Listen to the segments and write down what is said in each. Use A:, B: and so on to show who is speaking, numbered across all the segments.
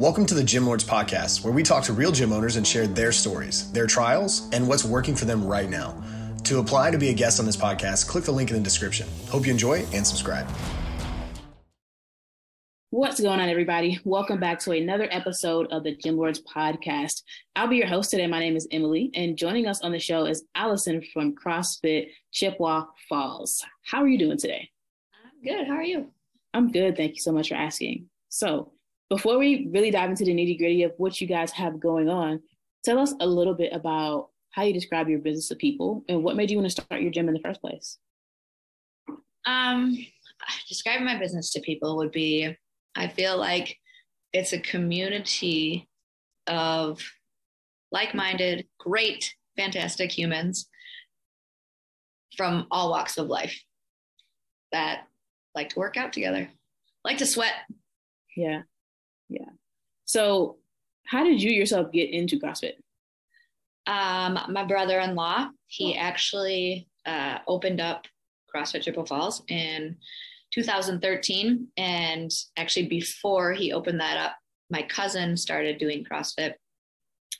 A: Welcome to the Gym Lords Podcast, where we talk to real gym owners and share their stories, their trials, and what's working for them right now. To apply to be a guest on this podcast, click the link in the description. Hope you enjoy and subscribe.
B: What's going on, everybody? Welcome back to another episode of the Gym Lords Podcast. I'll be your host today. My name is Emily, and joining us on the show is Allison from CrossFit Chippewa Falls. How are you doing today?
C: I'm good. How are you?
B: I'm good. Thank you so much for asking. So, before we really dive into the nitty gritty of what you guys have going on, tell us a little bit about how you describe your business to people and what made you want to start your gym in the first place.
C: Um, describing my business to people would be I feel like it's a community of like minded, great, fantastic humans from all walks of life that like to work out together, like to sweat.
B: Yeah. Yeah. So, how did you yourself get into CrossFit?
C: Um, my brother-in-law, he actually uh, opened up CrossFit Chippewa Falls in 2013, and actually before he opened that up, my cousin started doing CrossFit,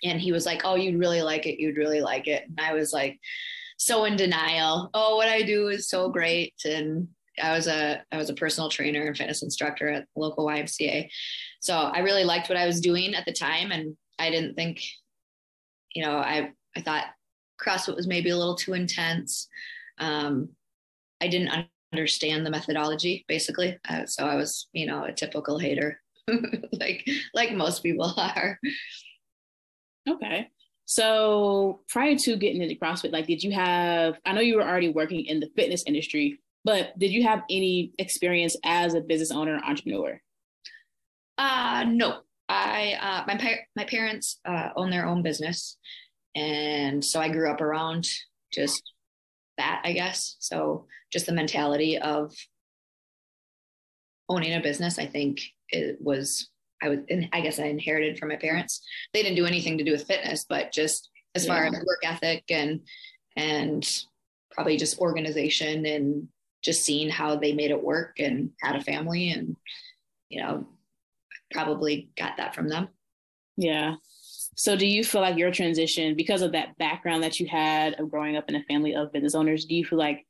C: and he was like, "Oh, you'd really like it. You'd really like it." And I was like, so in denial. Oh, what I do is so great, and I was a I was a personal trainer and fitness instructor at local YMCA. So I really liked what I was doing at the time and I didn't think you know, I I thought CrossFit was maybe a little too intense. Um, I didn't understand the methodology basically. Uh, so I was, you know, a typical hater like like most people are.
B: Okay. So prior to getting into CrossFit, like did you have I know you were already working in the fitness industry but did you have any experience as a business owner entrepreneur?
C: Uh, no. I uh, my pa- my parents uh, own their own business, and so I grew up around just that, I guess. So just the mentality of owning a business, I think it was I was I guess I inherited from my parents. They didn't do anything to do with fitness, but just as yeah. far as work ethic and and probably just organization and just seeing how they made it work and had a family and you know probably got that from them.
B: Yeah. So do you feel like your transition because of that background that you had of growing up in a family of business owners do you feel like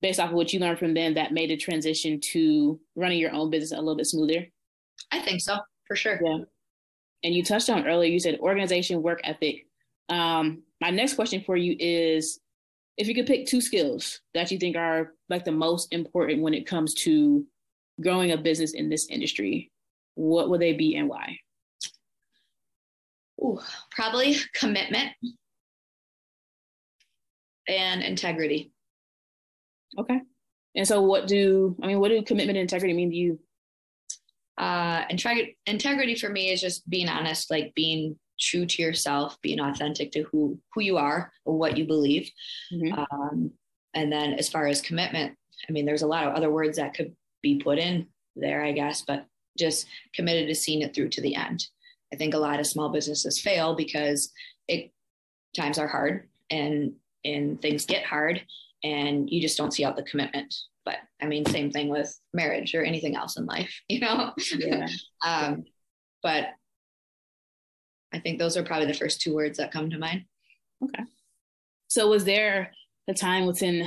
B: based off of what you learned from them that made a transition to running your own business a little bit smoother?
C: I think so for sure.
B: Yeah. And you touched on earlier you said organization work ethic. Um, my next question for you is if you could pick two skills that you think are like the most important when it comes to growing a business in this industry, what would they be and why?
C: Ooh, probably commitment and integrity.
B: Okay. And so what do I mean what do commitment and integrity mean to you?
C: Uh integrity integrity for me is just being honest, like being true to yourself, being authentic to who who you are or what you believe. Mm-hmm. Um, and then as far as commitment, I mean, there's a lot of other words that could be put in there, I guess, but just committed to seeing it through to the end. I think a lot of small businesses fail because it times are hard and and things get hard and you just don't see out the commitment. But I mean, same thing with marriage or anything else in life, you know? Yeah. um, but I think those are probably the first two words that come to mind.
B: Okay. So was there a time within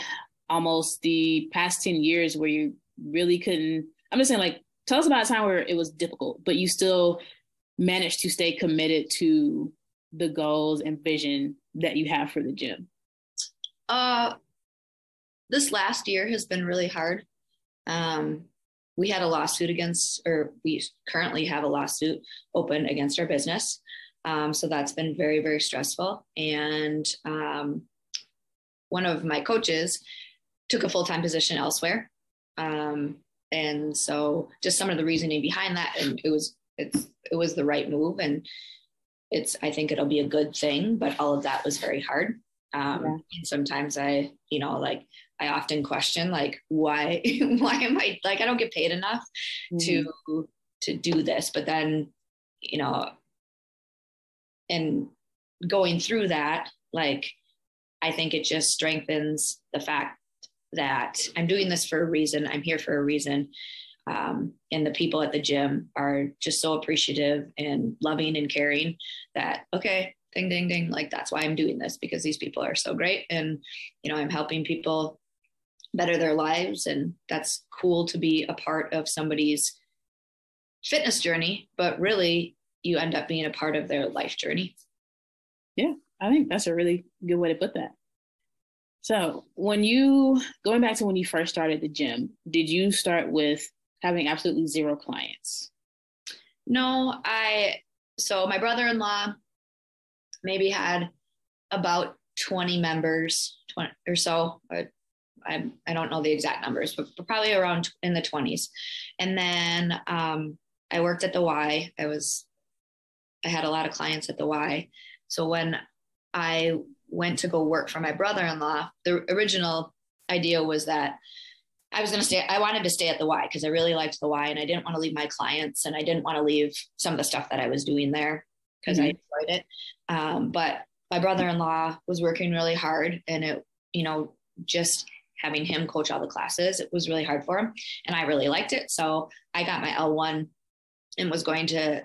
B: almost the past 10 years where you really couldn't I'm just saying like tell us about a time where it was difficult, but you still managed to stay committed to the goals and vision that you have for the gym?
C: Uh this last year has been really hard. Um we had a lawsuit against, or we currently have a lawsuit open against our business. Um, so that's been very, very stressful. And um, one of my coaches took a full time position elsewhere. Um, and so just some of the reasoning behind that, and it was it's it was the right move, and it's I think it'll be a good thing. But all of that was very hard. Um, yeah. And sometimes I, you know, like I often question like why why am I like I don't get paid enough mm. to to do this, but then you know and going through that, like, I think it just strengthens the fact that I'm doing this for a reason. I'm here for a reason. Um, and the people at the gym are just so appreciative and loving and caring that, okay, ding, ding, ding. Like that's why I'm doing this because these people are so great. And, you know, I'm helping people better their lives. And that's cool to be a part of somebody's fitness journey, but really you end up being a part of their life journey.
B: Yeah, I think that's a really good way to put that. So, when you going back to when you first started the gym, did you start with having absolutely zero clients?
C: No, I so my brother-in-law maybe had about 20 members 20 or so. I, I, I don't know the exact numbers, but probably around in the 20s. And then um, I worked at the Y. I was, I had a lot of clients at the Y. So when I went to go work for my brother-in-law, the original idea was that I was going to stay. I wanted to stay at the Y because I really liked the Y and I didn't want to leave my clients and I didn't want to leave some of the stuff that I was doing there because mm-hmm. I enjoyed it. Um, but my brother-in-law was working really hard and it, you know, just having him coach all the classes, it was really hard for him. And I really liked it. So I got my L1 and was going to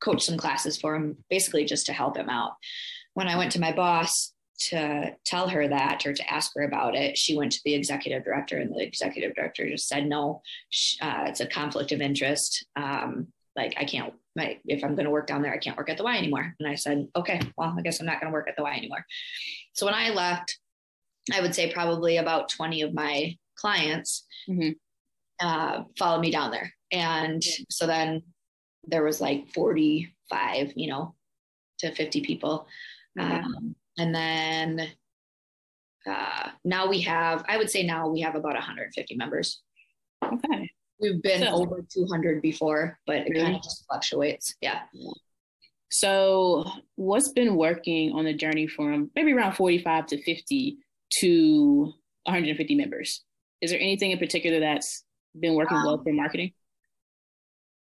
C: coach some classes for him, basically just to help him out. When I went to my boss to tell her that or to ask her about it, she went to the executive director, and the executive director just said, No, uh, it's a conflict of interest. Um, like, I can't my if I'm going to work down there, I can't work at the Y anymore. And I said, okay, well, I guess I'm not going to work at the Y anymore. So when I left, I would say probably about 20 of my clients mm-hmm. uh, followed me down there. And so then there was like 45, you know, to 50 people. Mm-hmm. Um, and then uh, now we have, I would say now we have about 150 members.
B: Okay.
C: We've been so, over 200 before, but it really? kind of just fluctuates. Yeah.
B: So, what's been working on the journey from maybe around 45 to 50 to 150 members? Is there anything in particular that's been working um, well for marketing?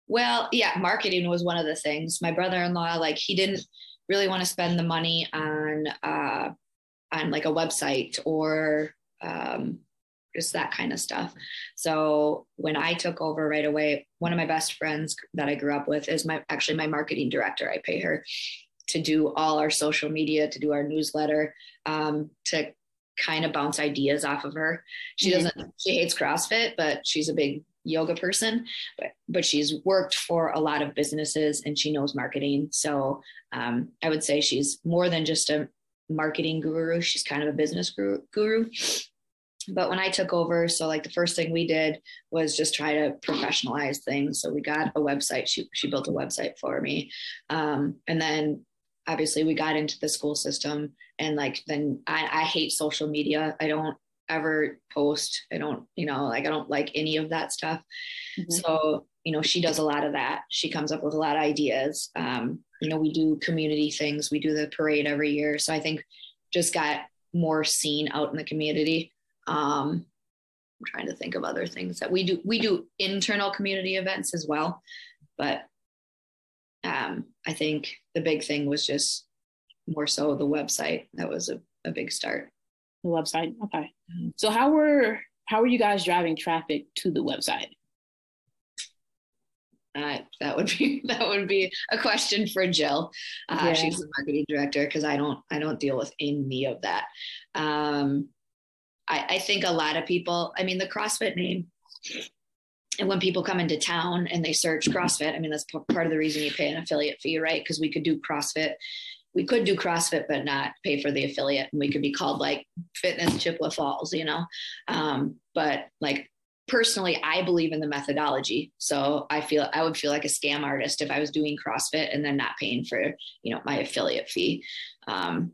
C: Well, yeah, marketing was one of the things. My brother-in-law, like, he didn't really want to spend the money on uh, on like a website or um, just that kind of stuff. So when I took over right away, one of my best friends that I grew up with is my actually my marketing director. I pay her to do all our social media, to do our newsletter, um, to kind of bounce ideas off of her. She mm-hmm. doesn't she hates CrossFit, but she's a big yoga person, but but she's worked for a lot of businesses and she knows marketing. So um, I would say she's more than just a marketing guru. She's kind of a business guru. but when I took over, so like the first thing we did was just try to professionalize things. So we got a website. She she built a website for me, um, and then obviously we got into the school system. And like then I, I hate social media. I don't ever post. I don't you know like I don't like any of that stuff. Mm-hmm. So you know she does a lot of that. She comes up with a lot of ideas. Um, you know we do community things. We do the parade every year. So I think just got more seen out in the community um, I'm trying to think of other things that we do. We do internal community events as well, but um, I think the big thing was just more so the website. That was a, a big start.
B: The website, okay. So how were how were you guys driving traffic to the website?
C: Uh, that would be that would be a question for Jill. Uh, yeah. She's the marketing director because I don't I don't deal with any of that. Um, I, I think a lot of people, I mean, the CrossFit name, and when people come into town and they search CrossFit, I mean, that's part of the reason you pay an affiliate fee, right? Because we could do CrossFit. We could do CrossFit, but not pay for the affiliate. And we could be called like Fitness Chippewa Falls, you know? Um, but like personally, I believe in the methodology. So I feel I would feel like a scam artist if I was doing CrossFit and then not paying for, you know, my affiliate fee. Um,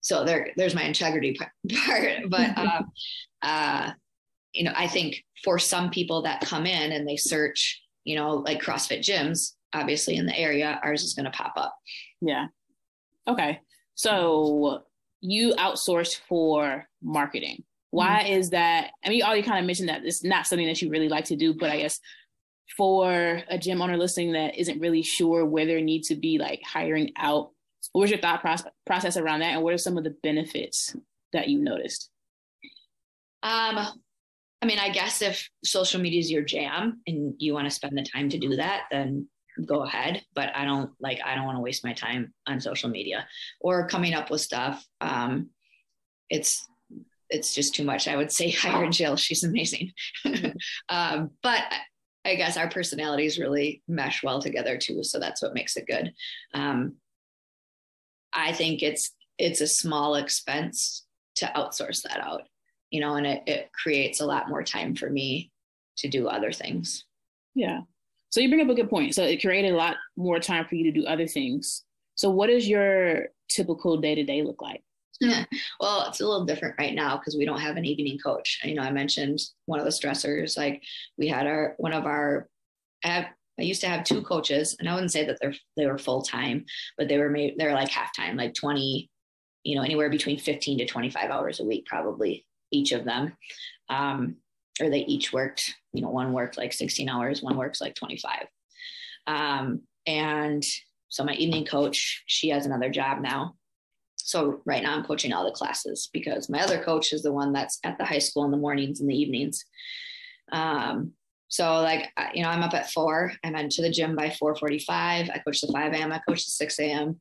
C: so there there's my integrity part but uh, uh, you know i think for some people that come in and they search you know like crossfit gyms obviously in the area ours is going to pop up
B: yeah okay. So you outsource for marketing. Why mm-hmm. is that? I mean you already kind of mentioned that it's not something that you really like to do but i guess for a gym owner listening that isn't really sure where they need to be like hiring out what was your thought process process around that and what are some of the benefits that you noticed?
C: Um I mean, I guess if social media is your jam and you want to spend the time to do that, then go ahead. But I don't like, I don't want to waste my time on social media or coming up with stuff. Um, it's, it's just too much. I would say hire Jill. She's amazing. um, but I guess our personalities really mesh well together too. So that's what makes it good. Um, I think it's, it's a small expense to outsource that out you know, and it, it creates a lot more time for me to do other things.
B: Yeah. So you bring up a good point. So it created a lot more time for you to do other things. So what does your typical day to day look like?
C: well, it's a little different right now because we don't have an evening coach. You know, I mentioned one of the stressors. Like we had our one of our. I, have, I used to have two coaches, and I wouldn't say that they're they were full time, but they were made they're like half time, like twenty, you know, anywhere between fifteen to twenty five hours a week, probably each of them. Um, or they each worked, you know, one worked like 16 hours, one works like 25. Um, and so my evening coach, she has another job now. So right now I'm coaching all the classes because my other coach is the one that's at the high school in the mornings and the evenings. Um, so like, you know, I'm up at four, I'm into the gym by 445. I coach the 5 a.m. I coach the 6 a.m.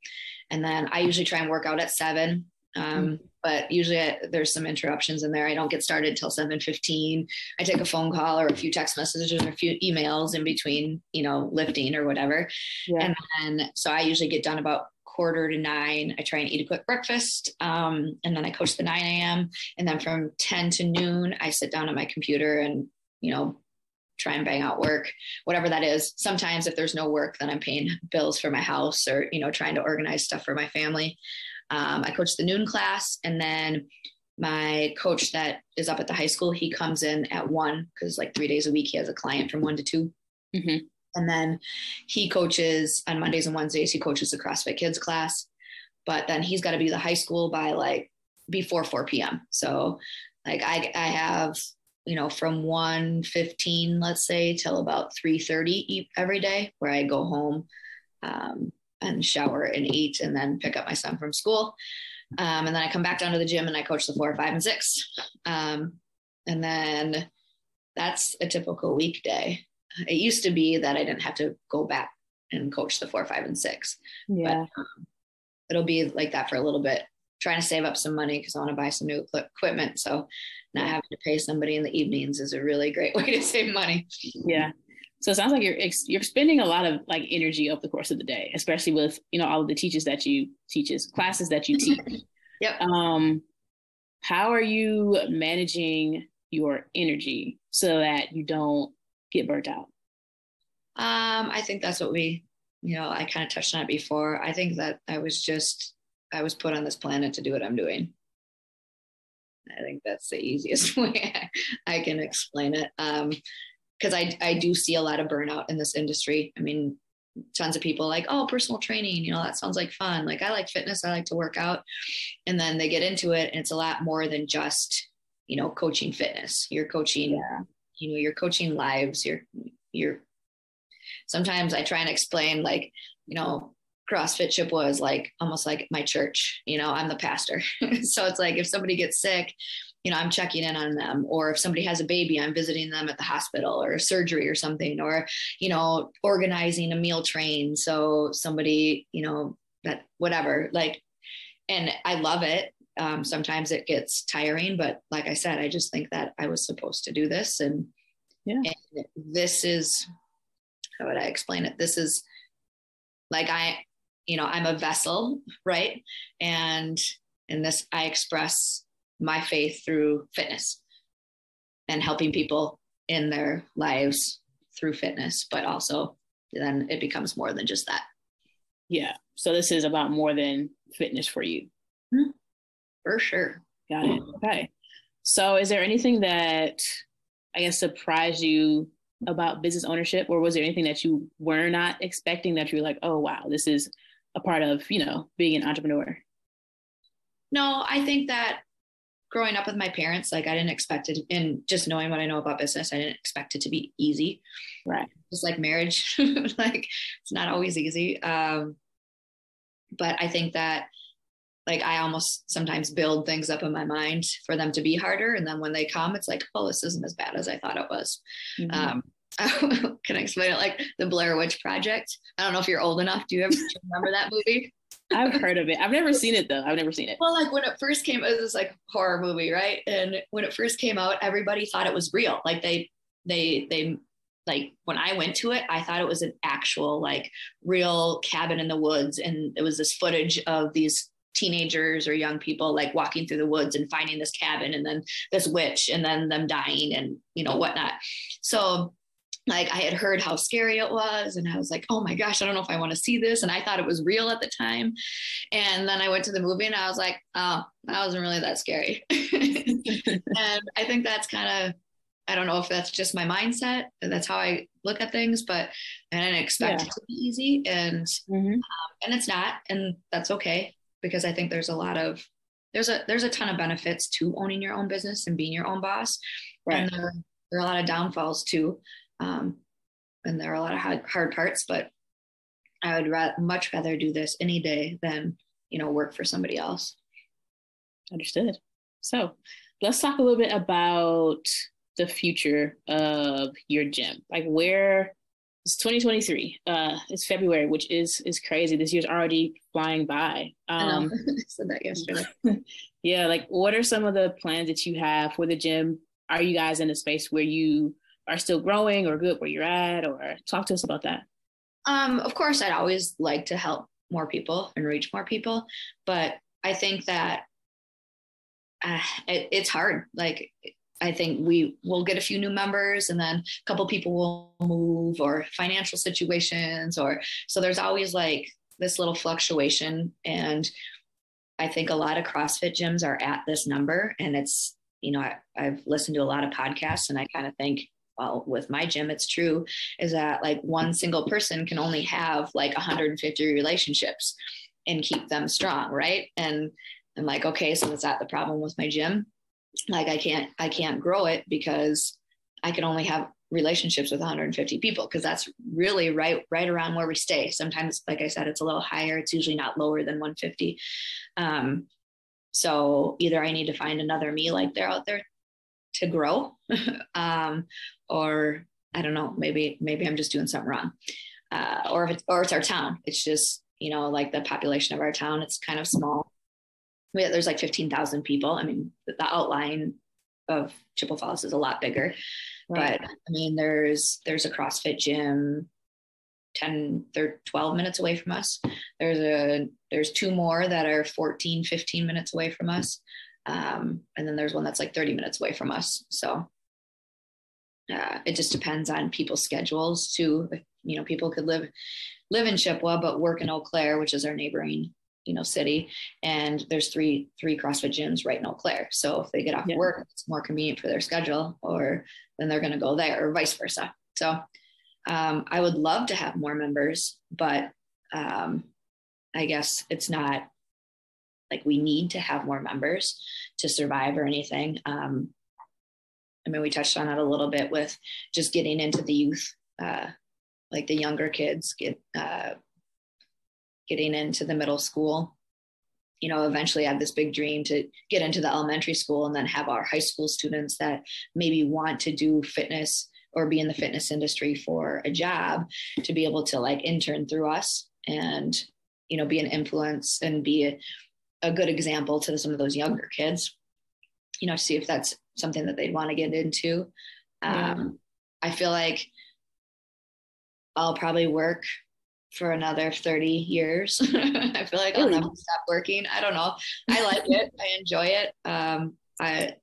C: And then I usually try and work out at seven. Um, mm-hmm but usually I, there's some interruptions in there. I don't get started till 7:15. I take a phone call or a few text messages or a few emails in between, you know, lifting or whatever. Yeah. And then so I usually get done about quarter to nine. I try and eat a quick breakfast, um, and then I coach the 9 a.m. And then from 10 to noon, I sit down at my computer and you know try and bang out work, whatever that is. Sometimes if there's no work, then I'm paying bills for my house or you know trying to organize stuff for my family. Um, I coach the noon class, and then my coach that is up at the high school, he comes in at one because like three days a week he has a client from one to 2 mm-hmm. And then he coaches on Mondays and Wednesdays, he coaches the CrossFit Kids class. But then he's got to be the high school by like before 4 p.m. So like I, I have, you know, from 1 15, let's say, till about 3 30 every day where I go home. Um, and shower and eat and then pick up my son from school. Um, and then I come back down to the gym and I coach the four, five, and six. Um, and then that's a typical weekday. It used to be that I didn't have to go back and coach the four, five, and six. Yeah. But um, it'll be like that for a little bit. Trying to save up some money because I want to buy some new equipment. So not having to pay somebody in the evenings is a really great way to save money.
B: Yeah. So it sounds like you're you're spending a lot of like energy over the course of the day, especially with you know all of the teachers that you teaches classes that you teach.
C: yep.
B: Um, how are you managing your energy so that you don't get burnt out?
C: Um, I think that's what we, you know, I kind of touched on it before. I think that I was just I was put on this planet to do what I'm doing. I think that's the easiest way I can explain it. Um, because I, I do see a lot of burnout in this industry. I mean, tons of people like, oh, personal training, you know, that sounds like fun. Like, I like fitness, I like to work out. And then they get into it, and it's a lot more than just, you know, coaching fitness. You're coaching, yeah. you know, you're coaching lives. You're, you're, sometimes I try and explain, like, you know, CrossFit Chippewa is like almost like my church. You know, I'm the pastor. so it's like if somebody gets sick, you know, I'm checking in on them. Or if somebody has a baby, I'm visiting them at the hospital or surgery or something, or, you know, organizing a meal train. So somebody, you know, that whatever, like, and I love it. Um, sometimes it gets tiring, but like I said, I just think that I was supposed to do this. And, yeah. and this is, how would I explain it? This is like I, you know, I'm a vessel, right? And in this, I express my faith through fitness and helping people in their lives through fitness, but also then it becomes more than just that.
B: Yeah. So this is about more than fitness for you.
C: Mm-hmm. For sure.
B: Got it. Okay. So is there anything that I guess surprised you about business ownership or was there anything that you were not expecting that you were like, oh wow, this is a part of, you know, being an entrepreneur?
C: No, I think that growing up with my parents, like I didn't expect it, and just knowing what I know about business, I didn't expect it to be easy.
B: Right.
C: Just like marriage, like it's not always easy. Um, but I think that like I almost sometimes build things up in my mind for them to be harder. And then when they come, it's like, oh, this isn't as bad as I thought it was. Mm-hmm. Um, can I explain it like the Blair Witch Project? I don't know if you're old enough. Do you ever remember that movie?
B: I've heard of it. I've never seen it though. I've never seen it.
C: Well, like when it first came, it was like horror movie, right? And when it first came out, everybody thought it was real. Like they, they, they, like when I went to it, I thought it was an actual like real cabin in the woods, and it was this footage of these teenagers or young people like walking through the woods and finding this cabin and then this witch and then them dying and you know whatnot. So like I had heard how scary it was and I was like, oh my gosh, I don't know if I want to see this. And I thought it was real at the time. And then I went to the movie and I was like, oh, that wasn't really that scary. and I think that's kind of, I don't know if that's just my mindset and that's how I look at things, but I didn't expect yeah. it to be easy. And, mm-hmm. um, and it's not, and that's okay because I think there's a lot of, there's a, there's a ton of benefits to owning your own business and being your own boss. Right. And there, there are a lot of downfalls too. Um, and there are a lot of hard, hard parts, but I would ra- much rather do this any day than, you know, work for somebody else.
B: Understood. So let's talk a little bit about the future of your gym. Like where it's 2023. Uh, it's February, which is is crazy. This year's already flying by. Um,
C: I, I said that yesterday.
B: yeah, like what are some of the plans that you have for the gym? Are you guys in a space where you are still growing or good where you're at or talk to us about that.
C: Um, of course i'd always like to help more people and reach more people but i think that uh, it, it's hard. Like i think we will get a few new members and then a couple people will move or financial situations or so there's always like this little fluctuation. And i think a lot of crossfit gyms are at this number and it's you know I, i've listened to a lot of podcasts and i kind of think well with my gym it's true is that like one single person can only have like 150 relationships and keep them strong right? And i'm like okay so is that the problem with my gym? Like i can't i can't grow it because i can only have relationships with 150 people because that's really right right around where we stay. Sometimes like i said it's a little higher it's usually not lower than 150 um, so either i need to find another me like they're out there to grow um, or i don't know maybe maybe i'm just doing something wrong. Uh, or if it's or it's our town. It's just you know like the population of our town it's kind of small. We, there's like 15,000 people. I mean the, the outline of chippewa falls is a lot bigger. Right. but i mean there's there's a crossfit gym 10 they're 12 minutes away from us. There's a there's two more that are 14 15 minutes away from us um, and then there's one that's like 30 minutes away from us. So uh, it just depends on people's schedules too. You know, people could live live in Chippewa but work in Eau Claire, which is our neighboring you know city, and there's three three CrossFit gyms right in Eau Claire. So if they get off yeah. work, it's more convenient for their schedule, or then they're going to go there, or vice versa. So um, I would love to have more members, but um, I guess it's not like we need to have more members to survive or anything. Um, I mean, we touched on it a little bit with just getting into the youth, uh, like the younger kids get uh, getting into the middle school. You know, eventually I have this big dream to get into the elementary school and then have our high school students that maybe want to do fitness or be in the fitness industry for a job to be able to like intern through us and you know be an influence and be a, a good example to some of those younger kids you know to see if that's something that they'd want to get into. Yeah. um, i feel like i'll probably work for another 30 years. I feel like i'll never stop working. I don't know. I like it. I enjoy it. Um, i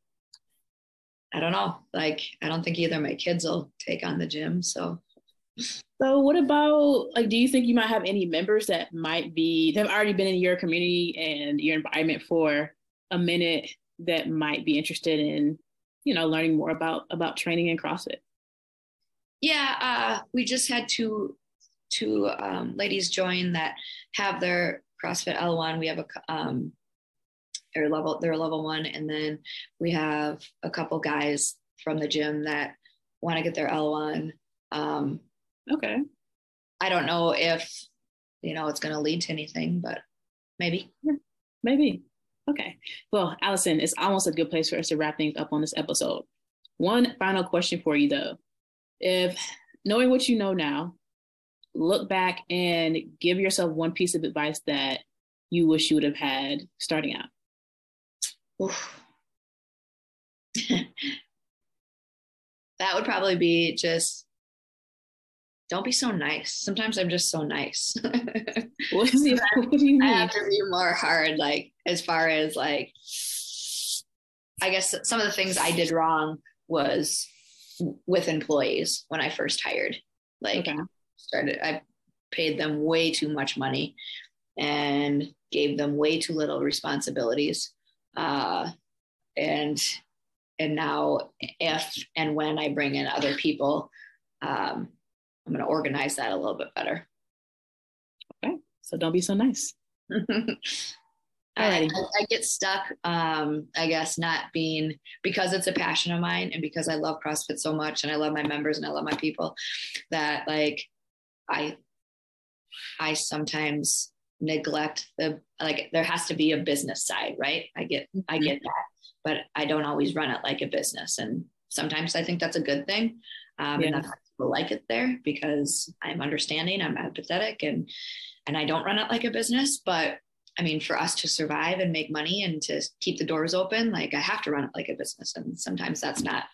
C: i don't know. Like i don't think either my kids will take on the gym so
B: so what about like do you think you might have any members that might be have already been in your community and your environment for a minute that might be interested in, you know, learning more about about training in CrossFit?
C: Yeah, uh, we just had two two um, ladies join that have their CrossFit L1. We have a um, their level they're level one, and then we have a couple guys from the gym that want to get their L1. Um,
B: Okay.
C: I don't know if, you know, it's going to lead to anything, but maybe.
B: Yeah. Maybe. Okay. Well, Allison, it's almost a good place for us to wrap things up on this episode. One final question for you, though. If knowing what you know now, look back and give yourself one piece of advice that you wish you would have had starting out.
C: that would probably be just don't be so nice. Sometimes I'm just so nice. what, is it, what do you mean? I have to be more hard, like as far as like I guess some of the things I did wrong was with employees when I first hired. Like okay. started I paid them way too much money and gave them way too little responsibilities. Uh, and and now if and when I bring in other people, um, I'm going to organize that a little bit better.
B: Okay, so don't be so nice.
C: I, I, get stuck, um, I guess, not being because it's a passion of mine and because I love CrossFit so much and I love my members and I love my people that like I I sometimes neglect the like there has to be a business side, right? I get I mm-hmm. get that, but I don't always run it like a business, and sometimes I think that's a good thing, um, yeah. and that's people like it there because I'm understanding, I'm empathetic, and and I don't run it like a business, but I mean, for us to survive and make money and to keep the doors open, like I have to run it like a business. And sometimes that's not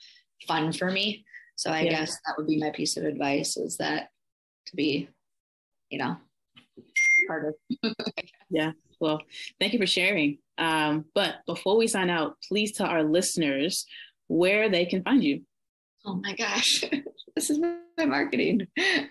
C: fun for me. So I yeah. guess that would be my piece of advice is that to be, you know,
B: part of. yeah. Well, thank you for sharing. Um, but before we sign out, please tell our listeners where they can find you.
C: Oh my gosh, this is my marketing. um,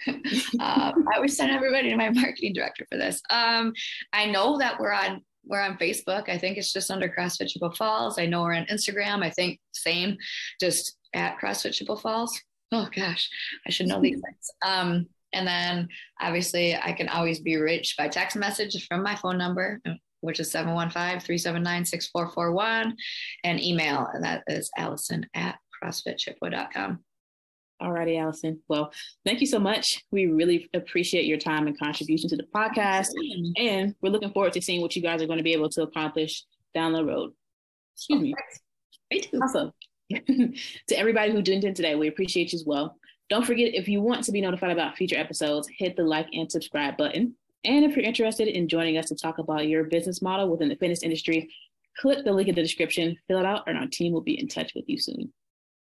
C: I always send everybody to my marketing director for this. Um, I know that we're on we're on Facebook. I think it's just under CrossFit Chippewa Falls. I know we're on Instagram. I think same, just at CrossFit Chippewa Falls. Oh gosh, I should know these things. Um, and then obviously I can always be reached by text message from my phone number, which is 715-379-6441 and email. And that is Allison at CrossFitChippewa.com.
B: Alrighty, Allison. Well, thank you so much. We really appreciate your time and contribution to the podcast. And we're looking forward to seeing what you guys are going to be able to accomplish down the road. Excuse me. Me too. Awesome. to everybody who tuned in today, we appreciate you as well. Don't forget, if you want to be notified about future episodes, hit the like and subscribe button. And if you're interested in joining us to talk about your business model within the fitness industry, click the link in the description, fill it out, and our team will be in touch with you soon.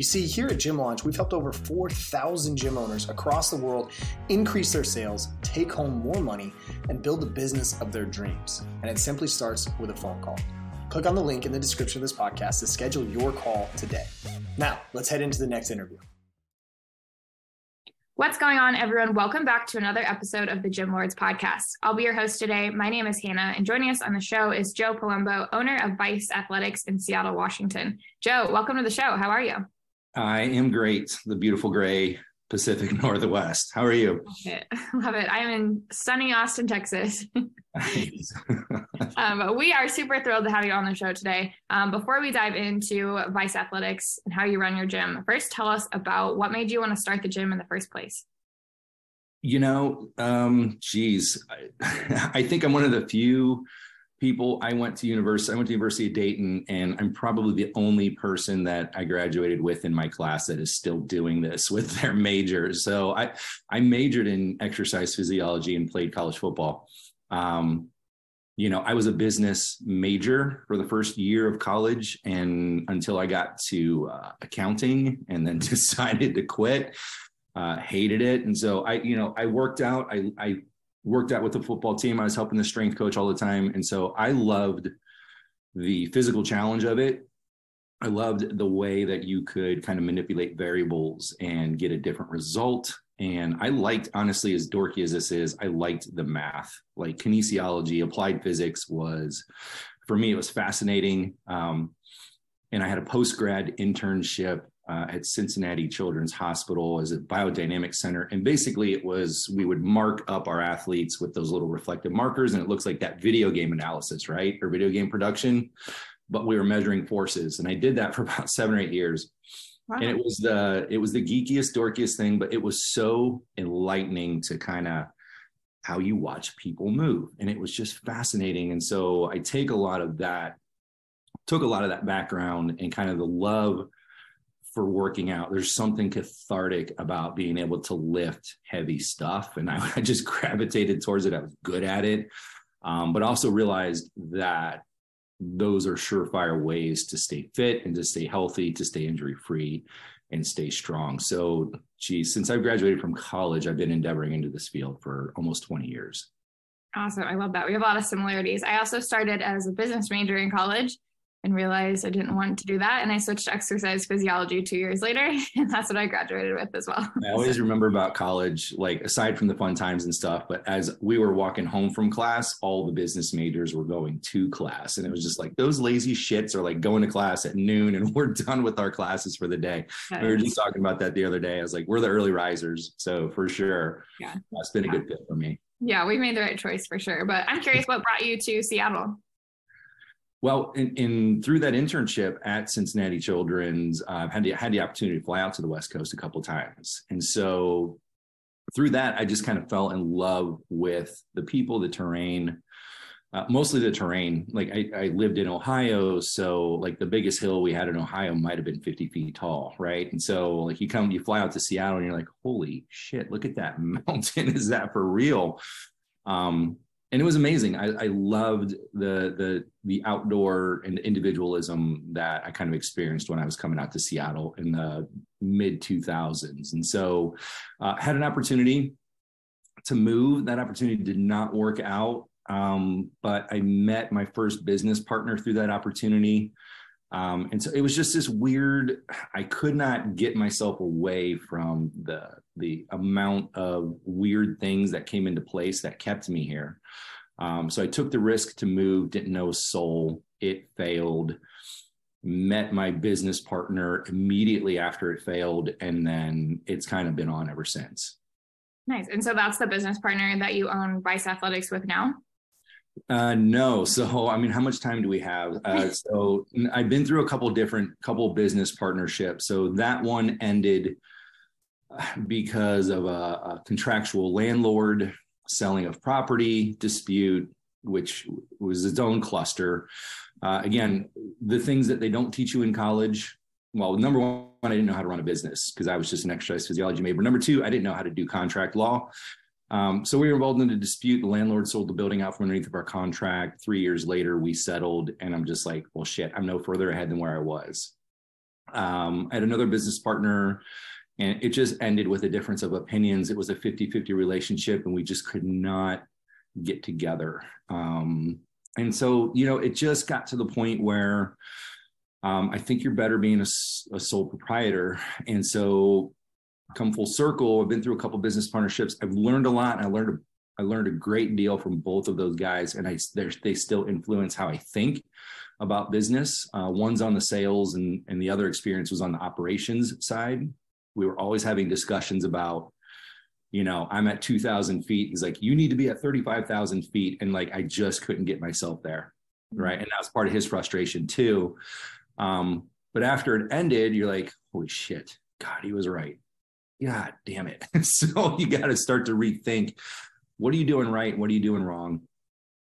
A: You see, here at Gym Launch, we've helped over 4,000 gym owners across the world increase their sales, take home more money, and build the business of their dreams. And it simply starts with a phone call. Click on the link in the description of this podcast to schedule your call today. Now, let's head into the next interview.
D: What's going on, everyone? Welcome back to another episode of the Gym Lords podcast. I'll be your host today. My name is Hannah, and joining us on the show is Joe Palumbo, owner of Vice Athletics in Seattle, Washington. Joe, welcome to the show. How are you?
E: I am great. The beautiful gray Pacific Northwest. How are you?
D: Love it. Love it. I'm in sunny Austin, Texas. um, we are super thrilled to have you on the show today. Um, before we dive into Vice Athletics and how you run your gym, first tell us about what made you want to start the gym in the first place.
E: You know, um, geez, I, I think I'm one of the few people i went to university i went to university of dayton and i'm probably the only person that i graduated with in my class that is still doing this with their major. So i i majored in exercise physiology and played college football. Um, you know i was a business major for the first year of college and until i got to uh, accounting and then decided to quit uh, hated it. And so i you know i worked out i i worked out with the football team. I was helping the strength coach all the time. And so I loved the physical challenge of it. I loved the way that you could kind of manipulate variables and get a different result. And I liked, honestly, as dorky as this is, I liked the math. Like kinesiology, applied physics was, for me, it was fascinating. Um, and I had a post grad internship uh, at Cincinnati Children's Hospital as a biodynamic center. And basically, it was we would mark up our athletes with those little reflective markers, and it looks like that video game analysis, right? Or video game production. But we were measuring forces. And I did that for about seven or eight years. Wow. And it was the it was the geekiest, dorkiest thing, but it was so enlightening to kind of how you watch people move. And it was just fascinating. And so I take a lot of that, took a lot of that background and kind of the love for working out. There's something cathartic about being able to lift heavy stuff. And I, I just gravitated towards it. I was good at it. Um, but also realized that those are surefire ways to stay fit and to stay healthy, to stay injury free and stay strong. So, geez, since I've graduated from college, I've been endeavoring into this field for almost 20 years.
D: Awesome. I love that. We have a lot of similarities. I also started as a business major in college and realized I didn't want to do that. And I switched to exercise physiology two years later. And that's what I graduated with as well.
E: I always remember about college, like aside from the fun times and stuff, but as we were walking home from class, all the business majors were going to class. And it was just like those lazy shits are like going to class at noon and we're done with our classes for the day. we were just talking about that the other day. I was like, we're the early risers. So for sure, yeah, that's been a good fit for me.
D: Yeah, we made the right choice for sure. But I'm curious what brought you to Seattle?
E: Well, in, in, through that internship at Cincinnati Children's, I've had the, had the opportunity to fly out to the West Coast a couple times, and so through that, I just kind of fell in love with the people, the terrain, uh, mostly the terrain. Like I, I, lived in Ohio, so like the biggest hill we had in Ohio might have been 50 feet tall, right? And so like you come, you fly out to Seattle, and you're like, holy shit, look at that mountain! Is that for real? Um, and it was amazing. I, I, loved the the the outdoor and individualism that I kind of experienced when I was coming out to Seattle in the mid 2000s, and so uh, had an opportunity to move. That opportunity did not work out, um, but I met my first business partner through that opportunity. Um, and so it was just this weird, I could not get myself away from the the amount of weird things that came into place that kept me here. Um, so I took the risk to move, didn't know a soul. It failed. Met my business partner immediately after it failed, and then it's kind of been on ever since.
D: Nice. And so that's the business partner that you own Vice Athletics with now?
E: Uh, no. So, I mean, how much time do we have? Uh, so, I've been through a couple different couple business partnerships. So that one ended uh, because of a, a contractual landlord selling of property dispute, which was its own cluster. Uh, again, the things that they don't teach you in college. Well, number one, I didn't know how to run a business because I was just an exercise physiology major. Number two, I didn't know how to do contract law. Um, so we were involved in a dispute. The landlord sold the building out from underneath of our contract. Three years later, we settled, and I'm just like, well, shit, I'm no further ahead than where I was. Um, I had another business partner, and it just ended with a difference of opinions. It was a 50 50 relationship, and we just could not get together. Um, and so, you know, it just got to the point where um, I think you're better being a, a sole proprietor. And so come full circle. I've been through a couple business partnerships. I've learned a lot. I learned a, I learned a great deal from both of those guys, and I they still influence how I think about business. Uh, one's on the sales, and and the other experience was on the operations side. We were always having discussions about, you know, I'm at 2,000 feet. He's like, you need to be at 35,000 feet, and like I just couldn't get myself there, mm-hmm. right? And that was part of his frustration too. Um, but after it ended, you're like, holy shit, God, he was right God damn it. so you got to start to rethink what are you doing right? What are you doing wrong?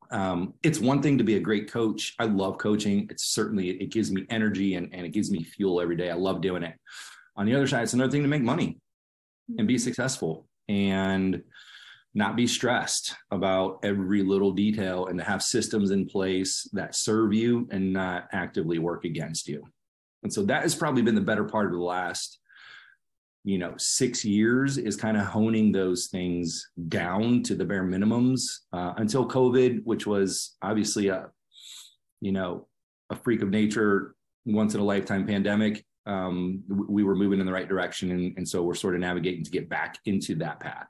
E: Um, it's one thing to be a great coach. I love coaching. It's certainly, it gives me energy and, and it gives me fuel every day. I love doing it. On the other side, it's another thing to make money and be successful and not be stressed about every little detail and to have systems in place that serve you and not actively work against you. And so that has probably been the better part of the last you know six years is kind of honing those things down to the bare minimums uh, until covid which was obviously a you know a freak of nature once in a lifetime pandemic um, we were moving in the right direction and, and so we're sort of navigating to get back into that path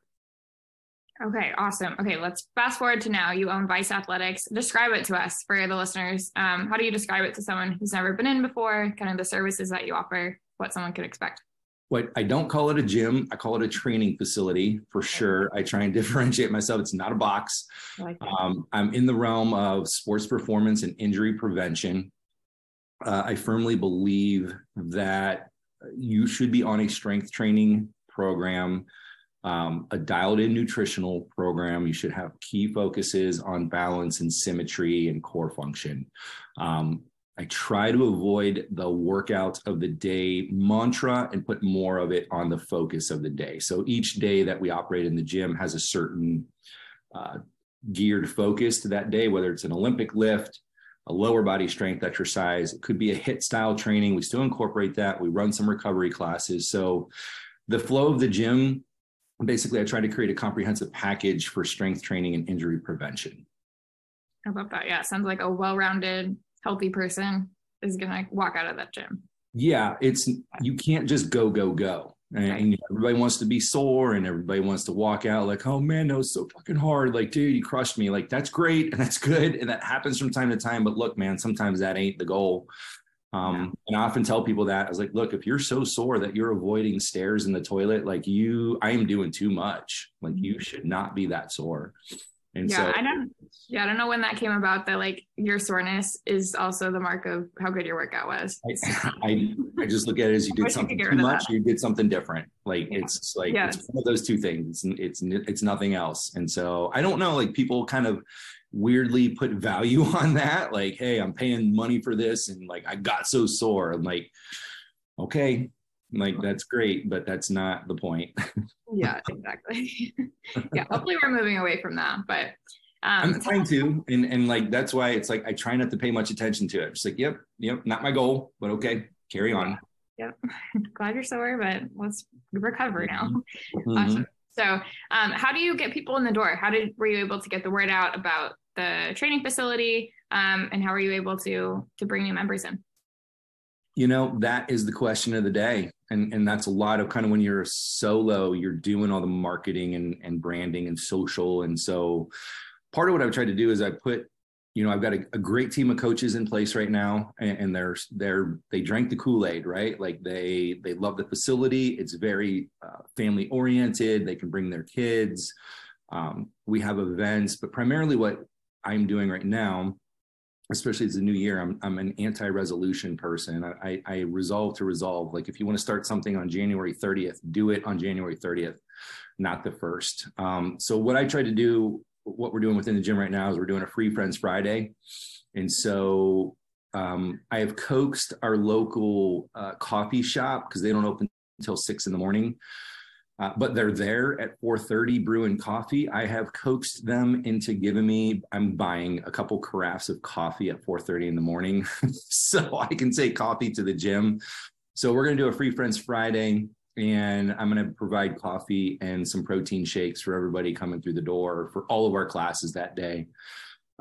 D: Okay, awesome. Okay, let's fast forward to now. You own Vice Athletics. Describe it to us for the listeners. Um, how do you describe it to someone who's never been in before? Kind of the services that you offer, what someone could expect.
E: What I don't call it a gym, I call it a training facility for sure. I try and differentiate myself. It's not a box. Like um, I'm in the realm of sports performance and injury prevention. Uh, I firmly believe that you should be on a strength training program um, a dialed in nutritional program. You should have key focuses on balance and symmetry and core function. Um, I try to avoid the workout of the day mantra and put more of it on the focus of the day. So each day that we operate in the gym has a certain uh, geared focus to that day, whether it's an Olympic lift, a lower body strength exercise, it could be a HIT style training. We still incorporate that. We run some recovery classes. So the flow of the gym basically I try to create a comprehensive package for strength training and injury prevention.
D: I love that. Yeah, sounds like a well-rounded, healthy person is gonna walk out of that gym.
E: Yeah, it's you can't just go go go. And, right. and, everybody wants to be sore and everybody wants to walk out like, oh man, that was so fucking hard. Like, dude, you crushed me. Like, that's great and that's good. And that happens from time to time. But look, man, sometimes that ain't the goal. Um. And I often tell people that I was like, look, if you're so sore that you're avoiding stairs in the toilet, like you, I am doing too much. Like you mm-hmm. should not be that sore.
D: And yeah, so, I don't, yeah, I don't know when that came about that like your soreness is also the mark of how good your workout was.
E: I, I, I just look at it as you did something you too much, you did something different. Like yeah. it's like, it's one of those two things. It's, it's, it's nothing else. And so I don't know, like people kind of weirdly put value on that. Like, hey, I'm paying money for this, and like I got so sore. I'm like, okay, like that's great, but that's not the point.
D: yeah, exactly. yeah, hopefully we're moving away from that, but.
E: Um, I'm trying to, and and like that's why it's like I try not to pay much attention to it. It's like, yep, yep, not my goal, but okay, carry on.
D: Yep, glad you're sore, but let's recover now. Mm-hmm. Awesome. So, um, how do you get people in the door? How did were you able to get the word out about the training facility um, and how are you able to to bring new members in
E: you know that is the question of the day and and that's a lot of kind of when you're solo you're doing all the marketing and and branding and social. And so part of what i've tried to do is i put you know i've got a, a great team of coaches in place right now and, and they're they're they drank the kool-aid right? Like they they love the facility. It's very uh, family oriented. They can bring their kids. Um, we have events but primarily what I'm doing right now, especially as a new year, I'm I'm an anti-resolution person. I, I resolve to resolve. Like if you want to start something on January 30th, do it on January 30th, not the first. Um, so what I try to do, what we're doing within the gym right now is we're doing a free friends Friday, and so um, I have coaxed our local uh, coffee shop because they don't open until six in the morning uh, but they're there at 4.30 brewing coffee i have coaxed them into giving me i'm buying a couple carafes of coffee at 4.30 in the morning so i can take coffee to the gym so we're going to do a free friends friday and i'm going to provide coffee and some protein shakes for everybody coming through the door for all of our classes that day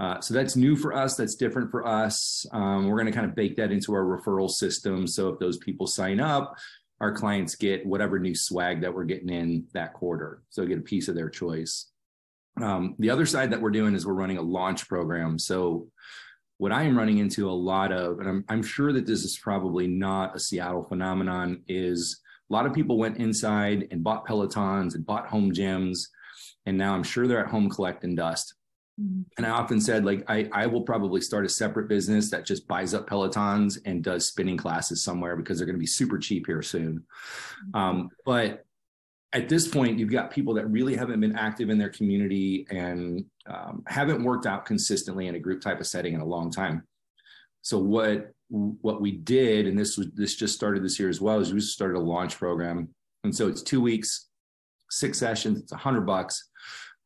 E: uh, so that's new for us. That's different for us. Um, we're going to kind of bake that into our referral system. So if those people sign up, our clients get whatever new swag that we're getting in that quarter. So get a piece of their choice. Um, the other side that we're doing is we're running a launch program. So what I am running into a lot of, and I'm, I'm sure that this is probably not a Seattle phenomenon, is a lot of people went inside and bought Pelotons and bought home gyms. And now I'm sure they're at home collecting dust. And I often said, like, I, I will probably start a separate business that just buys up Pelotons and does spinning classes somewhere because they're going to be super cheap here soon. Mm-hmm. Um, but at this point, you've got people that really haven't been active in their community and um, haven't worked out consistently in a group type of setting in a long time. So what what we did, and this was this just started this year as well, is we started a launch program, and so it's two weeks, six sessions, it's a hundred bucks,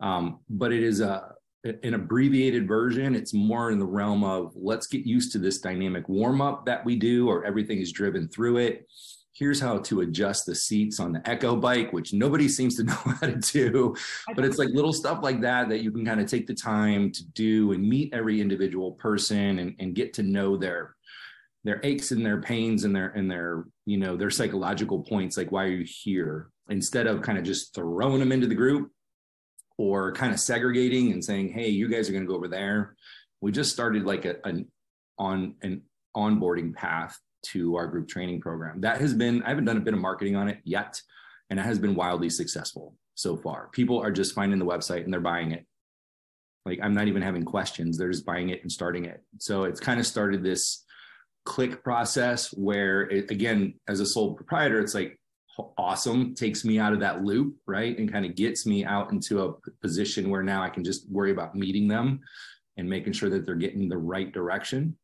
E: um, but it is a an abbreviated version. It's more in the realm of let's get used to this dynamic warm up that we do, or everything is driven through it. Here's how to adjust the seats on the Echo bike, which nobody seems to know how to do. But it's like little stuff like that that you can kind of take the time to do and meet every individual person and, and get to know their their aches and their pains and their and their you know their psychological points like why are you here instead of kind of just throwing them into the group or kind of segregating and saying, "Hey, you guys are going to go over there." We just started like a, an on an onboarding path to our group training program. That has been I haven't done a bit of marketing on it yet, and it has been wildly successful so far. People are just finding the website and they're buying it. Like I'm not even having questions; they're just buying it and starting it. So it's kind of started this click process where, it, again, as a sole proprietor, it's like awesome takes me out of that loop right and kind of gets me out into a position where now i can just worry about meeting them and making sure that they're getting the right direction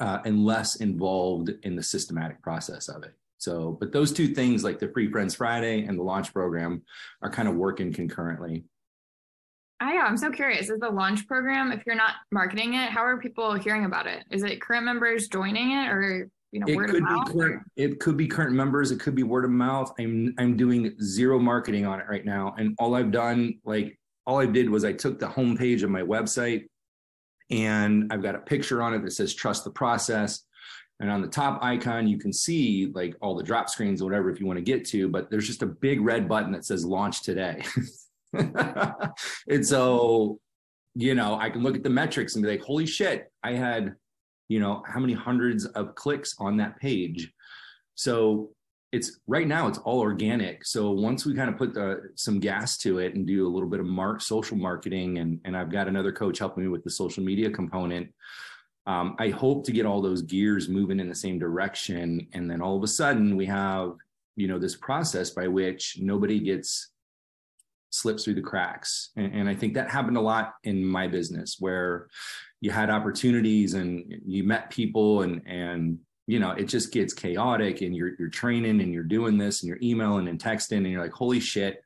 E: uh, and less involved in the systematic process of it so but those two things like the free friends friday and the launch program are kind of working concurrently
D: I, I'm so curious. Is the launch program, if you're not marketing it, how are people hearing about it? Is it current members joining it or you know,
E: it could be current, it could be current members it could be word of mouth. I'm i'm doing zero marketing on it right now and all i've done like all i did was i took the homepage of my website and i've got a picture on it that says trust the process. And on the top icon you can see like all the drop screens or whatever if you want to get to but there's just a big red button that says launch today. And so you know i can look at the metrics and be like holy shit i had you know how many hundreds of clicks on that page. So it's right now it's all organic. So once we kind of put the, some gas to it and do a little bit of mar- social marketing and, and i've got another coach helping me with the social media component um, i hope to get all those gears moving in the same direction. And then all of a sudden we have you know this process by which nobody gets slips through the cracks. And, and i think that happened a lot in my business where you had opportunities and you met people and and you know it just gets chaotic and you're you're training and you're doing this and you're emailing and texting and you're like holy shit.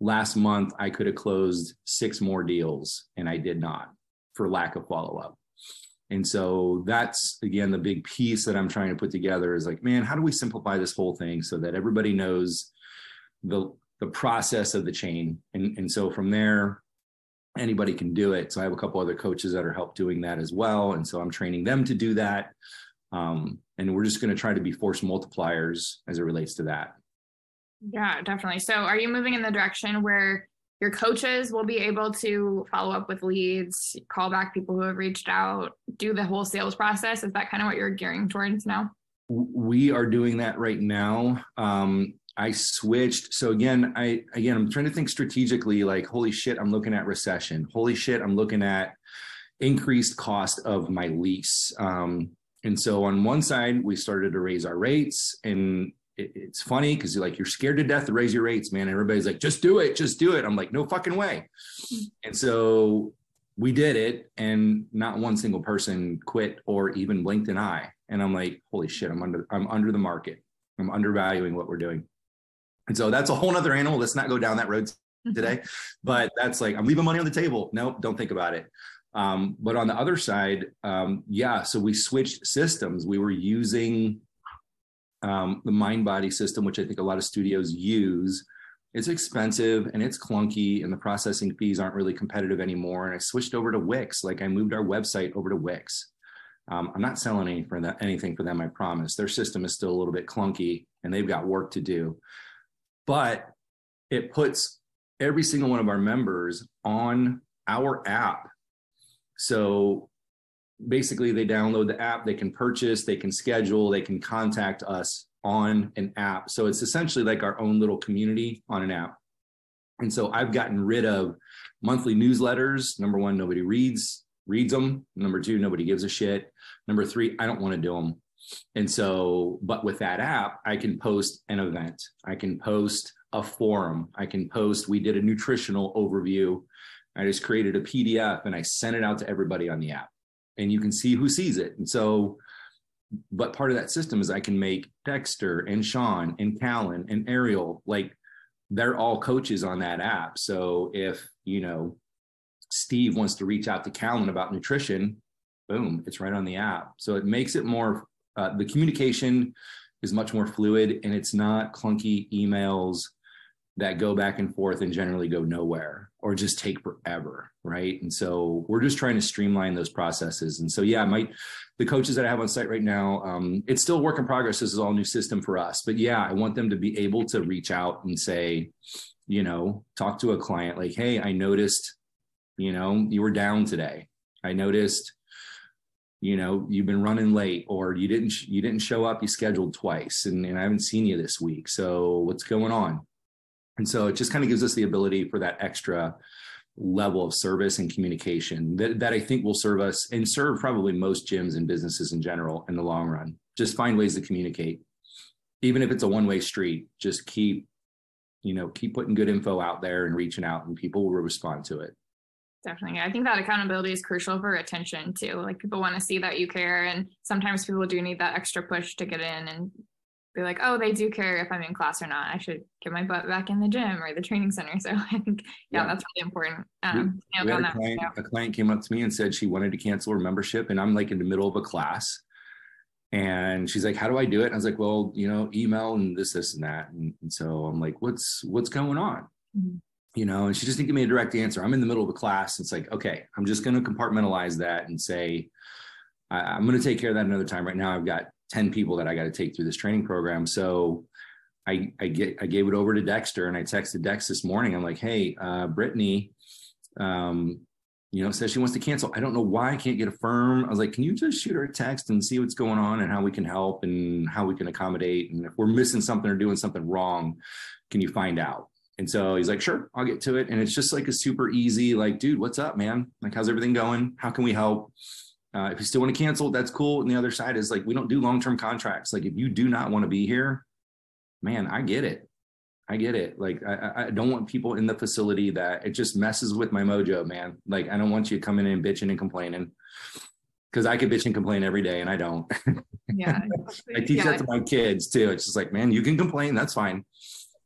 E: Last month i could have closed six more deals and i did not for lack of follow-up. And so that's again the big piece that i'm trying to put together is like man how do we simplify this whole thing so that everybody knows the the process of the chain? And and so from there anybody can do it. So I have a couple other coaches that are help doing that as well. And so I'm training them to do that. Um, and we're just going to try to be force multipliers as it relates to that.
D: Yeah, definitely. So are you moving in the direction where your coaches will be able to follow up with leads, call back people who have reached out, do the whole sales process? Is that kind of what you're gearing towards now?
E: We are doing that right now. Um, I switched. So again, I again I'm trying to think strategically like holy shit, I'm looking at recession. Holy shit, I'm looking at increased cost of my lease. Um, and so on one side, we started to raise our rates and it, it's funny because you're like you're scared to death to raise your rates, man. everybody's like, just do it, just do it. I'm like, no fucking way. And so we did it, and not one single person quit or even blinked an eye. And I'm like, holy shit, I'm under I'm under the market. I'm undervaluing what we're doing. And so that's a whole nother animal. Let's not go down that road mm-hmm. today. But that's like, I'm leaving money on the table. Nope, don't think about it. Um, but on the other side, um, yeah, so we switched systems. We were using um, the Mindbody system, which I think a lot of studios use. It's expensive and it's clunky, and the processing fees aren't really competitive anymore. And I switched over to Wix. Like I moved our website over to Wix. Um, I'm not selling any for that, anything for them, I promise. Their system is still a little bit clunky and they've got work to do but it puts every single one of our members on our app. So basically, they download the app, they can purchase, they can schedule, they can contact us on an app. So it's essentially like our own little community on an app. And so I've gotten rid of monthly newsletters. Number one, nobody reads reads them. Number two, nobody gives a shit. Number three, I don't want to do them. And so, but with that app, I can post an event, I can post a forum, I can post, we did a nutritional overview. I just created a PDF and I sent it out to everybody on the app. And you can see who sees it. And so, but part of that system is I can make Dexter and Sean and Callan and Ariel like they're all coaches on that app. So if, you know, Steve wants to reach out to Callan about nutrition, boom, it's right on the app. So it makes it more uh, the communication is much more fluid and it's not clunky emails that go back and forth and generally go nowhere or just take forever right? And so we're just trying to streamline those processes. And so yeah my the coaches that i have on site right now um, it's still work in progress. This is all new system for us. But yeah i want them to be able to reach out and say you know talk to a client like hey i noticed you know you were down today. I noticed you know you've been running late or you didn't you didn't show up you scheduled twice and, and i haven't seen you this week so what's going on and so it just kind of gives us the ability for that extra level of service and communication that, that I think will serve us and serve probably most gyms and businesses in general in the long run. Just find ways to communicate. Even if it's a one-way street, just keep, you know, keep putting good info out there and reaching out and people will respond to it.
D: Definitely. I think that accountability is crucial for attention too. Like people want to see that you care and sometimes people do need that extra push to get in and be like, oh, they do care if I'm in class or not. I should get my butt back in the gym or the training center. So I think, yeah, yeah. that's really important. Um,
E: we, we a, client, a client came up to me and said she wanted to cancel her membership, and I'm like in the middle of a class. And she's like, "How do I do it?" And I was like, "Well, you know, email and this, this, and that." And, and so I'm like, "What's what's going on?" Mm-hmm. You know, and she just didn't give me a direct answer. I'm in the middle of a class. It's like, okay, I'm just going to compartmentalize that and say, I, am going to take care of that another time. Right now, I've got 10 people that I got to take through this training program. So I, I get, I gave it over to Dexter and I texted Dex this morning. I'm like, Hey, uh, Brittany, um, you know, says she wants to cancel. I don't know why I can't get a firm. I was like, can you just shoot her a text and see what's going on and how we can help and how we can accommodate? And if we're missing something or doing something wrong, can you find out? And so he's like, sure, I'll get to it. And it's just like a super easy, like, dude, what's up, man? Like, how's everything going? How can we help? Uh, if you still want to cancel, that's cool. And the other side is like, we don't do long term contracts. Like, if you do not want to be here, man, I get it. I get it. Like, I, I don't want people in the facility that it just messes with my mojo, man. Like, I don't want you coming in and bitching and complaining because I could bitch and complain every day and I don't.
D: Yeah.
E: I teach yeah. that to my kids too. It's just like, man, you can complain. That's fine,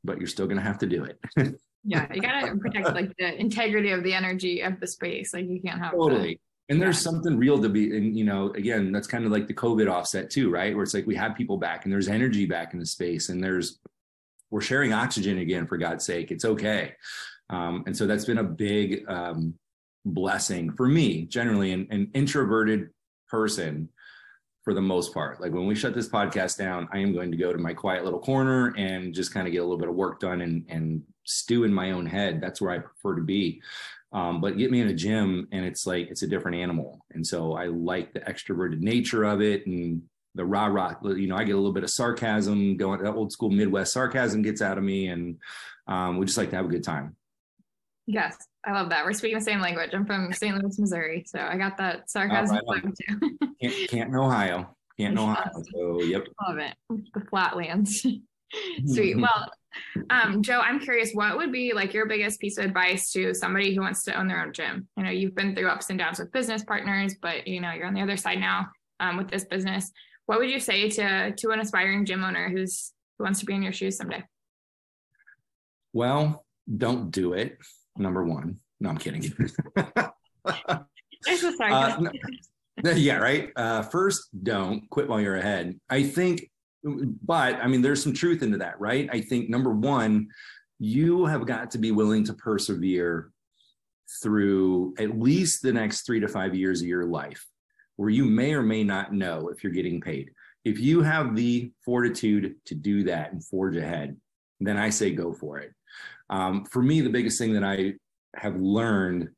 E: but you're still going to have to do it.
D: yeah. You got to protect like the integrity of the energy of the space. Like, you can't have
E: totally. And there's yeah. something real to be, and you know, again, that's kind of like the COVID offset too, right? Where it's like we have people back and there's energy back in the space and there's, we're sharing oxygen again, for God's sake. It's okay. Um, and so that's been a big um, blessing for me, generally, an, an introverted person for the most part. Like when we shut this podcast down, I am going to go to my quiet little corner and just kind of get a little bit of work done and, and stew in my own head. That's where I prefer to be. Um, but get me in a gym and it's like it's a different animal. And so I like the extroverted nature of it and the rah rah. You know, I get a little bit of sarcasm going. That Old school Midwest sarcasm gets out of me, and um, we just like to have a good time.
D: Yes, I love that. We're speaking the same language. I'm from St. Louis, Missouri, so I got that sarcasm right
E: too. Can't, Canton, Ohio. Canton, Ohio. So, yep.
D: Love it. The flatlands. Sweet. Well, um, Joe, I'm curious, what would be like your biggest piece of advice to somebody who wants to own their own gym? You know, you've been through ups and downs with business partners, but you know, you're on the other side now um, with this business. What would you say to to an aspiring gym owner who's who wants to be in your shoes someday?
E: Well, don't do it. Number one. No, I'm kidding. uh, no, yeah, right. Uh, first, don't quit while you're ahead. I think but I mean, there's some truth into that, right? I think number one, you have got to be willing to persevere through at least the next three to five years of your life, where you may or may not know if you're getting paid. If you have the fortitude to do that and forge ahead, then I say go for it. Um, for me, the biggest thing that I have learned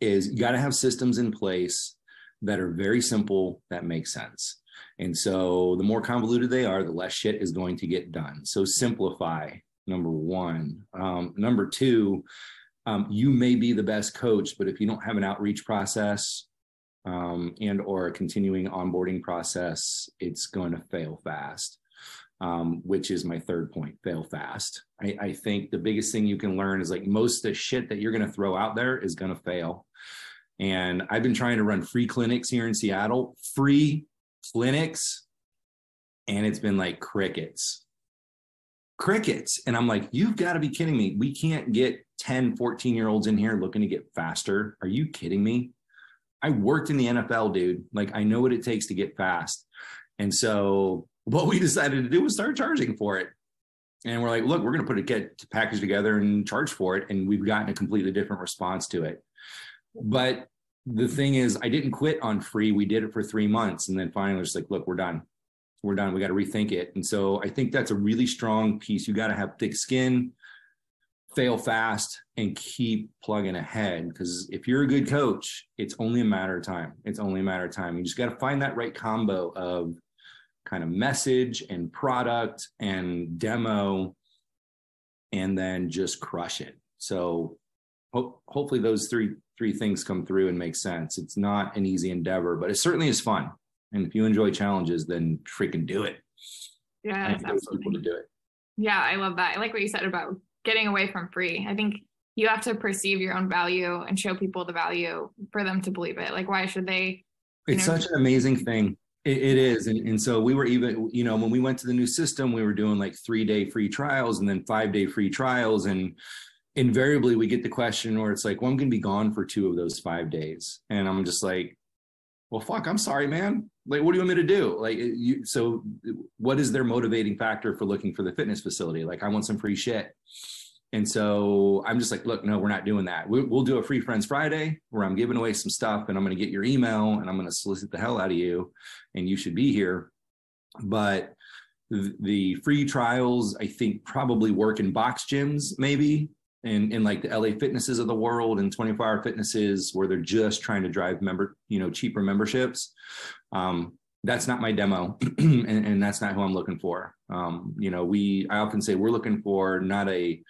E: is you got to have systems in place that are very simple that make sense. And so the more convoluted they are, the less shit is going to get done. So simplify, number one. Um, number two, um, you may be the best coach, but if you don't have an outreach process um, and or a continuing onboarding process, it's going to fail fast. Um, which is my third point fail fast. I, I, think the biggest thing you can learn is like most of the shit that you're going to throw out there is going to fail. And I've been trying to run free clinics here in Seattle, free clinics and it's been like crickets. Crickets. And i'm like you've got to be kidding me. We can't get 10 14 year olds in here looking to get faster. Are you kidding me? I worked in the nfl dude. Like i know what it takes to get fast. And so what we decided to do was start charging for it and we're like, look, we're going to put a get package together and charge for it. And we've gotten a completely different response to it. But the thing is, I didn't quit on free. We did it for three months. And then finally, it's like, look, we're done. We're done. We got to rethink it. And so I think that's a really strong piece. You got to have thick skin, fail fast, and keep plugging ahead. Because if you're a good coach, it's only a matter of time. It's only a matter of time. You just got to find that right combo of kind of message and product and demo and then just crush it. So ho- hopefully those three three things come through and make sense. It's not an easy endeavor but it certainly is fun. And if you enjoy challenges then freaking do it.
D: Yeah
E: people to do it.
D: Yeah i love that. I like what you said about getting away from free. I think you have to perceive your own value and show people the value for them to believe it. Like why should they
E: it's know, such an amazing thing it, it is. And, and so we were even, you know, when we went to the new system, we were doing like three day free trials and then five day free trials. And invariably we get the question where it's like, well, I'm going to be gone for two of those five days. And I'm just like, well, fuck, I'm sorry, man. Like, what do you want me to do? Like, you, so what is their motivating factor for looking for the fitness facility? Like, I want some free shit. And so I'm just like, look, no, we're not doing that. We, will do a free friends Friday where I'm giving away some stuff and I'm going to get your email and I'm going to solicit the hell out of you and you should be here. But the free trials, I think probably work in box gyms, maybe in, in like the LA fitnesses of the world and 24 hour fitnesses where they're just trying to drive member, you know, cheaper memberships. Um, that's not my demo and, and, that's not who I'm looking for. Um, you know, we, I often say we're looking for not a,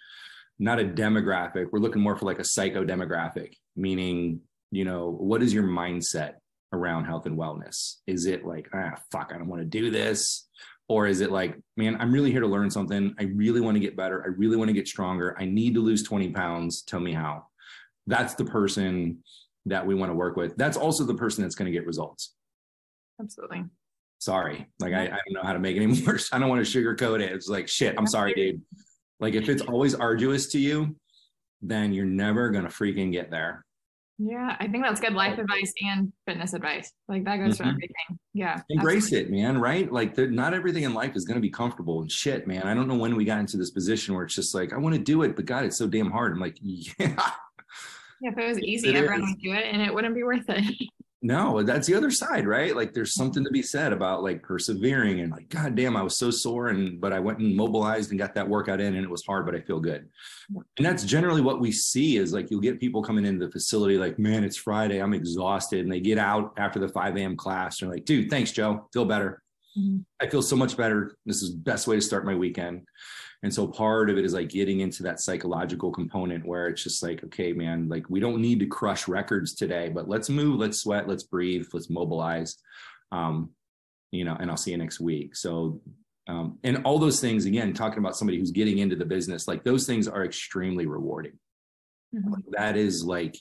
E: not a demographic. We're looking more for like a psycho demographic, meaning, you know, what is your mindset around health and wellness? Is it like, ah, fuck, I don't want to do this? Or is it like, man, I'm really here to learn something. I really want to get better. I really want to get stronger. I need to lose 20 pounds. Tell me how. That's the person that we want to work with. That's also the person that's going to get results.
D: Absolutely.
E: Sorry. Like, I, I don't know how to make it any worse. I don't want to sugarcoat it. It's like, shit, I'm sorry, dude. Like if it's always arduous to you, then you're never going to freaking get there.
D: Yeah, I think that's good life advice and fitness advice. Like that goes mm-hmm. for everything. Yeah.
E: Embrace absolutely. it, man, right? Like not everything in life is going to be comfortable and shit, man. I don't know when we got into this position where it's just like, I want to do it, but God, it's so damn hard. I'm like, yeah.
D: Yeah, if it was easy, it everyone is. would do it and it wouldn't be worth it.
E: no that's the other side right? Like there's something to be said about like persevering and like god damn i was so sore and but i went and mobilized and got that workout in and it was hard but i feel good. And that's generally what we see is like you'll get people coming into the facility like man it's friday i'm exhausted and they get out after the 5 a.m class and they're like dude thanks joe feel better. Mm-hmm. i feel so much better. This is the best way to start my weekend and so part of it is like getting into that psychological component where it's just like, okay, man, like we don't need to crush records today, but let's move, let's sweat, let's breathe, let's mobilize. Um, you know, and I'll see you next week. So um, and all those things again talking about somebody who's getting into the business like those things are extremely rewarding mm-hmm. that is like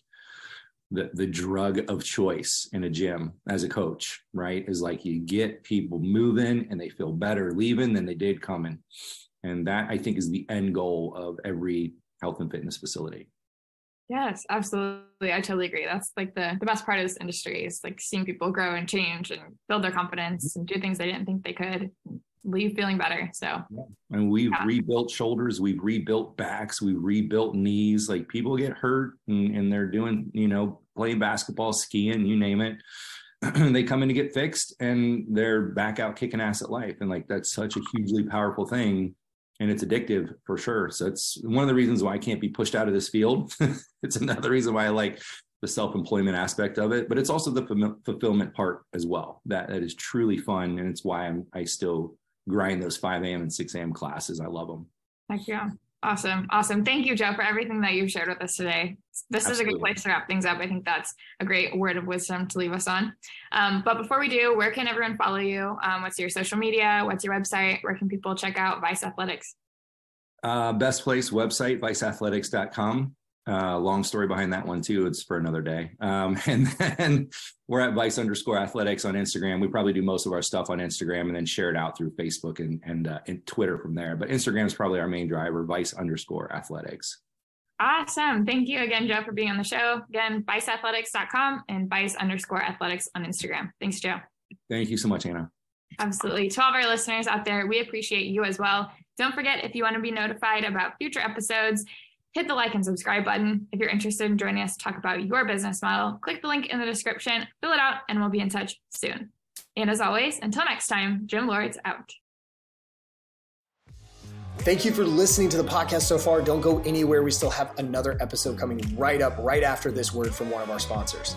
E: the the drug of choice in a gym as a coach right is like you get people moving and they feel better leaving than they did coming and that I think is the end goal of every health and fitness facility.
D: Yes, absolutely. I totally agree. That's like the, the best part of this industry is like seeing people grow and change and build their confidence and do things they didn't think they could leave feeling better. So, yeah.
E: and we've yeah. rebuilt shoulders, we've rebuilt backs, we've rebuilt knees. Like people get hurt and, and they're doing, you know, playing basketball, skiing, you name it. they come in to get fixed and they're back out kicking ass at life. And like that's such a hugely powerful thing and it's addictive for sure. So it's one of the reasons why I can't be pushed out of this field. it's another reason why I like the self-employment aspect of it, but it's also the fulfillment part as well. That that is truly fun, and it's why I'm I still grind those 5 a.m. and 6 a.m. classes. I love them.
D: Heck yeah. Awesome. Awesome. Thank you, Joe, for everything that you've shared with us today. This Absolutely. is a good place to wrap things up. I think that's a great word of wisdom to leave us on. Um, but before we do, where can everyone follow you? Um, what's your social media? What's your website? Where can people check out Vice Athletics?
E: Uh, best place website, viceathletics.com. Uh, long story behind that one too. It's for another day. Um, and then we're at vice underscore athletics on Instagram. We probably do most of our stuff on Instagram and then share it out through Facebook and and, uh, and Twitter from there. But Instagram is probably our main driver. Vice underscore athletics.
D: Awesome. Thank you again, Joe, for being on the show. Again, viceathletics.com and vice underscore athletics on Instagram. Thanks, Joe.
E: Thank you so much, Anna.
D: Absolutely. To all of our listeners out there, we appreciate you as well. Don't forget, if you want to be notified about future episodes, hit the like and subscribe button. If you're interested in joining us to talk about your business model, click the link in the description, fill it out, and we'll be in touch soon. And as always, until next time, Gym Lords out.
A: Thank you for listening to the podcast so far. Don't go anywhere. We still have another episode coming right up, right after this word from one of our sponsors.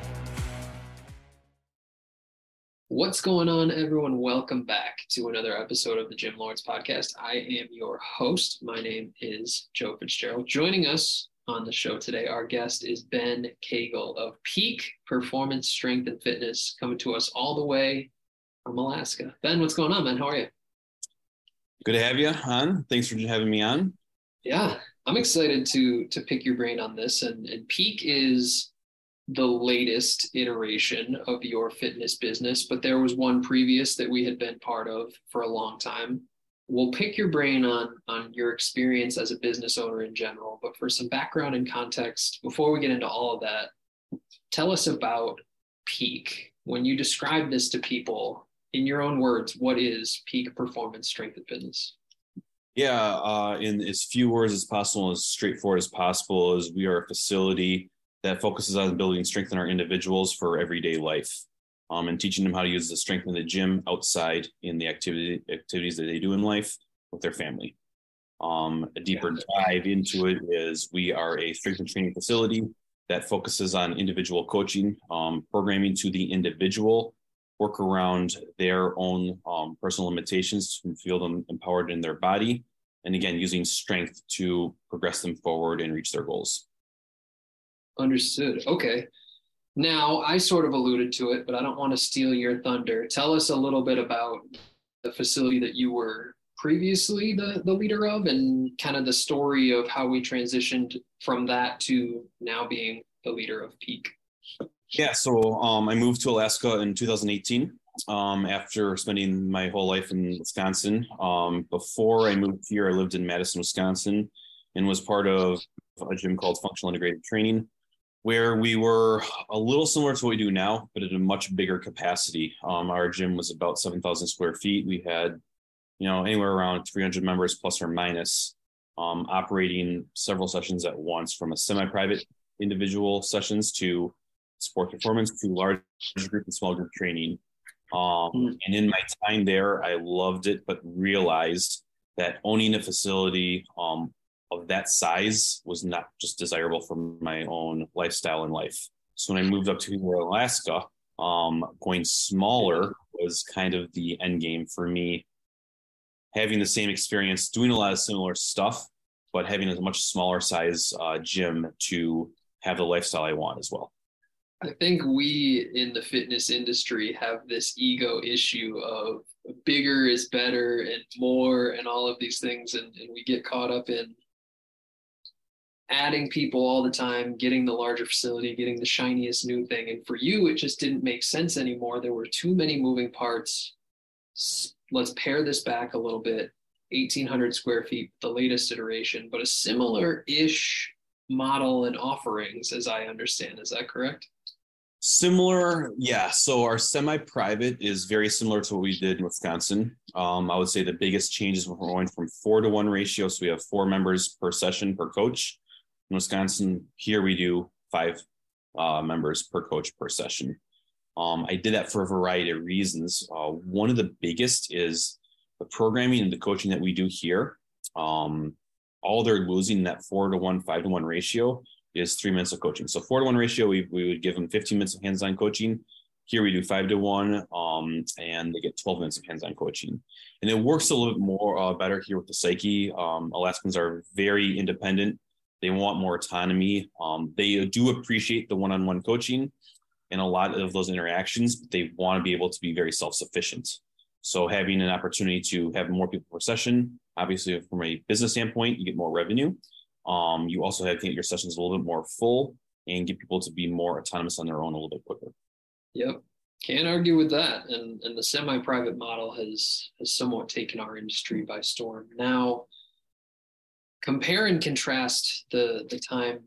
F: What's going on, everyone? Welcome back to another episode of the Gym Lords podcast. I am your host. My name is Joe Fitzgerald. Joining us on the show today, our guest is Ben Cagle of Peak Performance Strength and Fitness, coming to us all the way from Alaska. Ben, what's going on, man? How are you?
G: Good to have you on. Thanks for having me on.
F: Yeah, I'm excited to to pick your brain on this. And, and Peak is the latest iteration of your fitness business, but there was one previous that we had been part of for a long time. We'll pick your brain on on your experience as a business owner in general, but for some background and context, before we get into all of that, tell us about Peak. When you describe this to people, in your own words, what is peak performance strength and fitness?
G: Yeah, uh, in as few words as possible, as straightforward as possible, is we are a facility that focuses on building strength in our individuals for everyday life, um, and teaching them how to use the strength in the gym outside in the activity activities that they do in life with their family. Um, a deeper dive into it is we are a strength and training facility that focuses on individual coaching, um, programming to the individual work around their own um, personal limitations to feel them empowered in their body. And again, using strength to progress them forward and reach their goals.
F: Understood. Okay. Now, I sort of alluded to it, but I don't want to steal your thunder. Tell us a little bit about the facility that you were previously the, the leader of and kind of the story of how we transitioned from that to now being the leader of Peak.
G: Yeah, so um, I moved to Alaska in 2018 um, after spending my whole life in Wisconsin. Um, before I moved here, I lived in Madison, Wisconsin, and was part of a gym called Functional Integrated Training, where we were a little similar to what we do now, but at a much bigger capacity. Um, our gym was about 7,000 square feet. We had, you know, anywhere around 300 members plus or minus, um, operating several sessions at once, from a semi-private individual sessions to sports performance to large group and small group training. Um, mm. And in my time there, I loved it, but realized that owning a facility um, of that size was not just desirable for my own lifestyle and life. So when I moved up to Alaska, um, going smaller was kind of the end game for me. Having the same experience, doing a lot of similar stuff, but having a much smaller size uh, gym to have the lifestyle I want as well.
F: I think we in the fitness industry have this ego issue of bigger is better and more and all of these things. And, and we get caught up in adding people all the time, getting the larger facility, getting the shiniest new thing. And for you, it just didn't make sense anymore. There were too many moving parts. Let's pare this back a little bit. 1800 square feet, the latest iteration, but a similar ish model and offerings, as I understand. Is that correct?
G: Similar, yeah. So our semi-private is very similar to what we did in Wisconsin. Um, I would say the biggest changes we're going from four to one ratio. So we have four members per session per coach. In Wisconsin, here we do five uh, members per coach per session. Um, I did that for a variety of reasons. Uh, one of the biggest is the programming and the coaching that we do here. Um, all they're losing that four to one, five to one ratio is three minutes of coaching. So four to one ratio, we, we would give them 15 minutes of hands-on coaching. Here we do five to one, um, and they get 12 minutes of hands-on coaching. And it works a little bit more uh, better here with the psyche. Um, Alaskans are very independent. They want more autonomy. Um, they do appreciate the one-on-one coaching and a lot of those interactions, but they want to be able to be very self-sufficient. So having an opportunity to have more people per session, obviously from a business standpoint, you get more revenue. Um, you also have get your sessions a little bit more full and get people to be more autonomous on their own a little bit quicker.
F: Yep. Can't argue with that. And and the semi-private model has has somewhat taken our industry by storm. Now compare and contrast the the time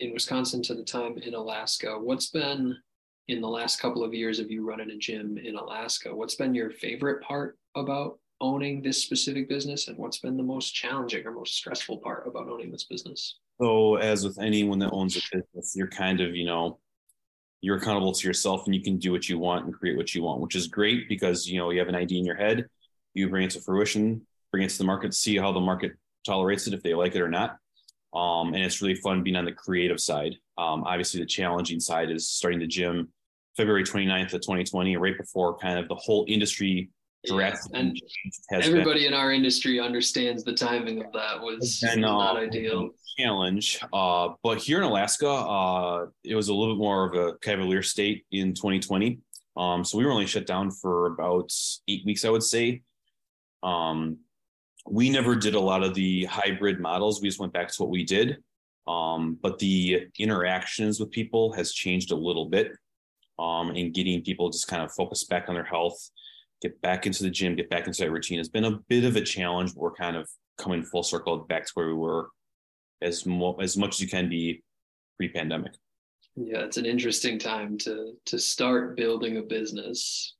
F: in Wisconsin to the time in Alaska. What's been in the last couple of years of you running a gym in Alaska? What's been your favorite part about owning this specific business and what's been the most challenging or most stressful part about owning this business?
G: So, as with anyone that owns a business, you're kind of, you know, you're accountable to yourself and you can do what you want and create what you want, which is great because, you know, you have an idea in your head, you bring it to fruition, bring it to the market, see how the market tolerates it, if they like it or not. Um, and it's really fun being on the creative side. Um, obviously, the challenging side is starting the gym February 29th of 2020, right before kind of the whole industry
F: yeah, and everybody been. in our industry understands the timing of that was and, not uh, ideal
G: challenge uh, but here in alaska uh, it was a little bit more of a cavalier state in 2020 um, so we were only shut down for about eight weeks i would say um, we never did a lot of the hybrid models we just went back to what we did um, but the interactions with people has changed a little bit um, and getting people just kind of focused back on their health get back into the gym, get back into that routine has been a bit of a challenge. We're kind of coming full circle back to where we were as mo- as much as you can be pre-pandemic.
F: Yeah, it's an interesting time to to start building a business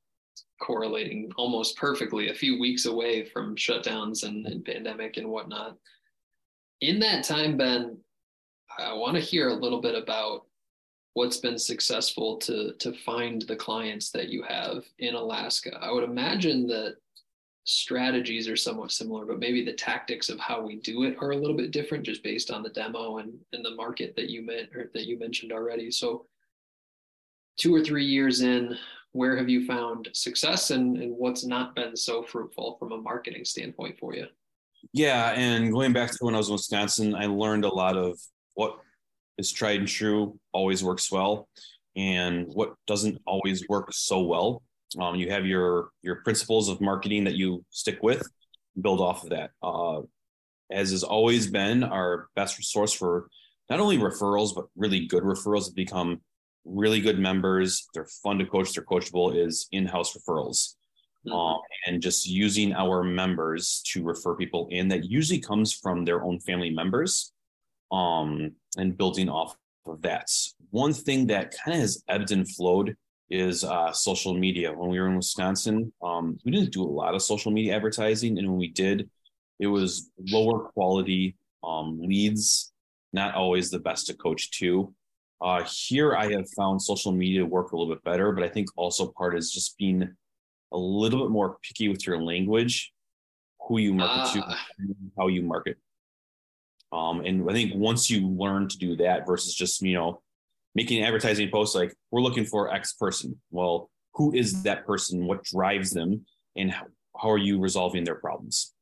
F: correlating almost perfectly a few weeks away from shutdowns and, and pandemic and whatnot. In that time, Ben, I want to hear a little bit about what's been successful to to find the clients that you have in Alaska. I would imagine that strategies are somewhat similar, but maybe the tactics of how we do it are a little bit different just based on the demo and, and the market that you meant or that you mentioned already. So two or three years in, where have you found success and, and what's not been so fruitful from a marketing standpoint for you?
G: Yeah, and going back to when I was in Wisconsin, I learned a lot of what is tried and true, always works well, and what doesn't always work so well. Um, you have your your principles of marketing that you stick with, build off of that. Uh, as has always been our best resource for not only referrals but really good referrals that become really good members. They're fun to coach. They're coachable. Is in-house referrals. Mm-hmm. Um, and just using our members to refer people in that usually comes from their own family members um, and building off of that. One thing that kind of has ebbed and flowed is uh, social media. When we were in Wisconsin, um, we didn't do a lot of social media advertising, and when we did, it was lower quality um, leads, not always the best to coach to. Uh, here, I have found social media work a little bit better, but I think also part is just being a little bit more picky with your language, who you market uh. to, ah. how you market. Um, and I think once you learn to do that versus just, you know, making advertising posts like we're looking for X person. Well, who is that person? What drives them? And how, how are you resolving their problems?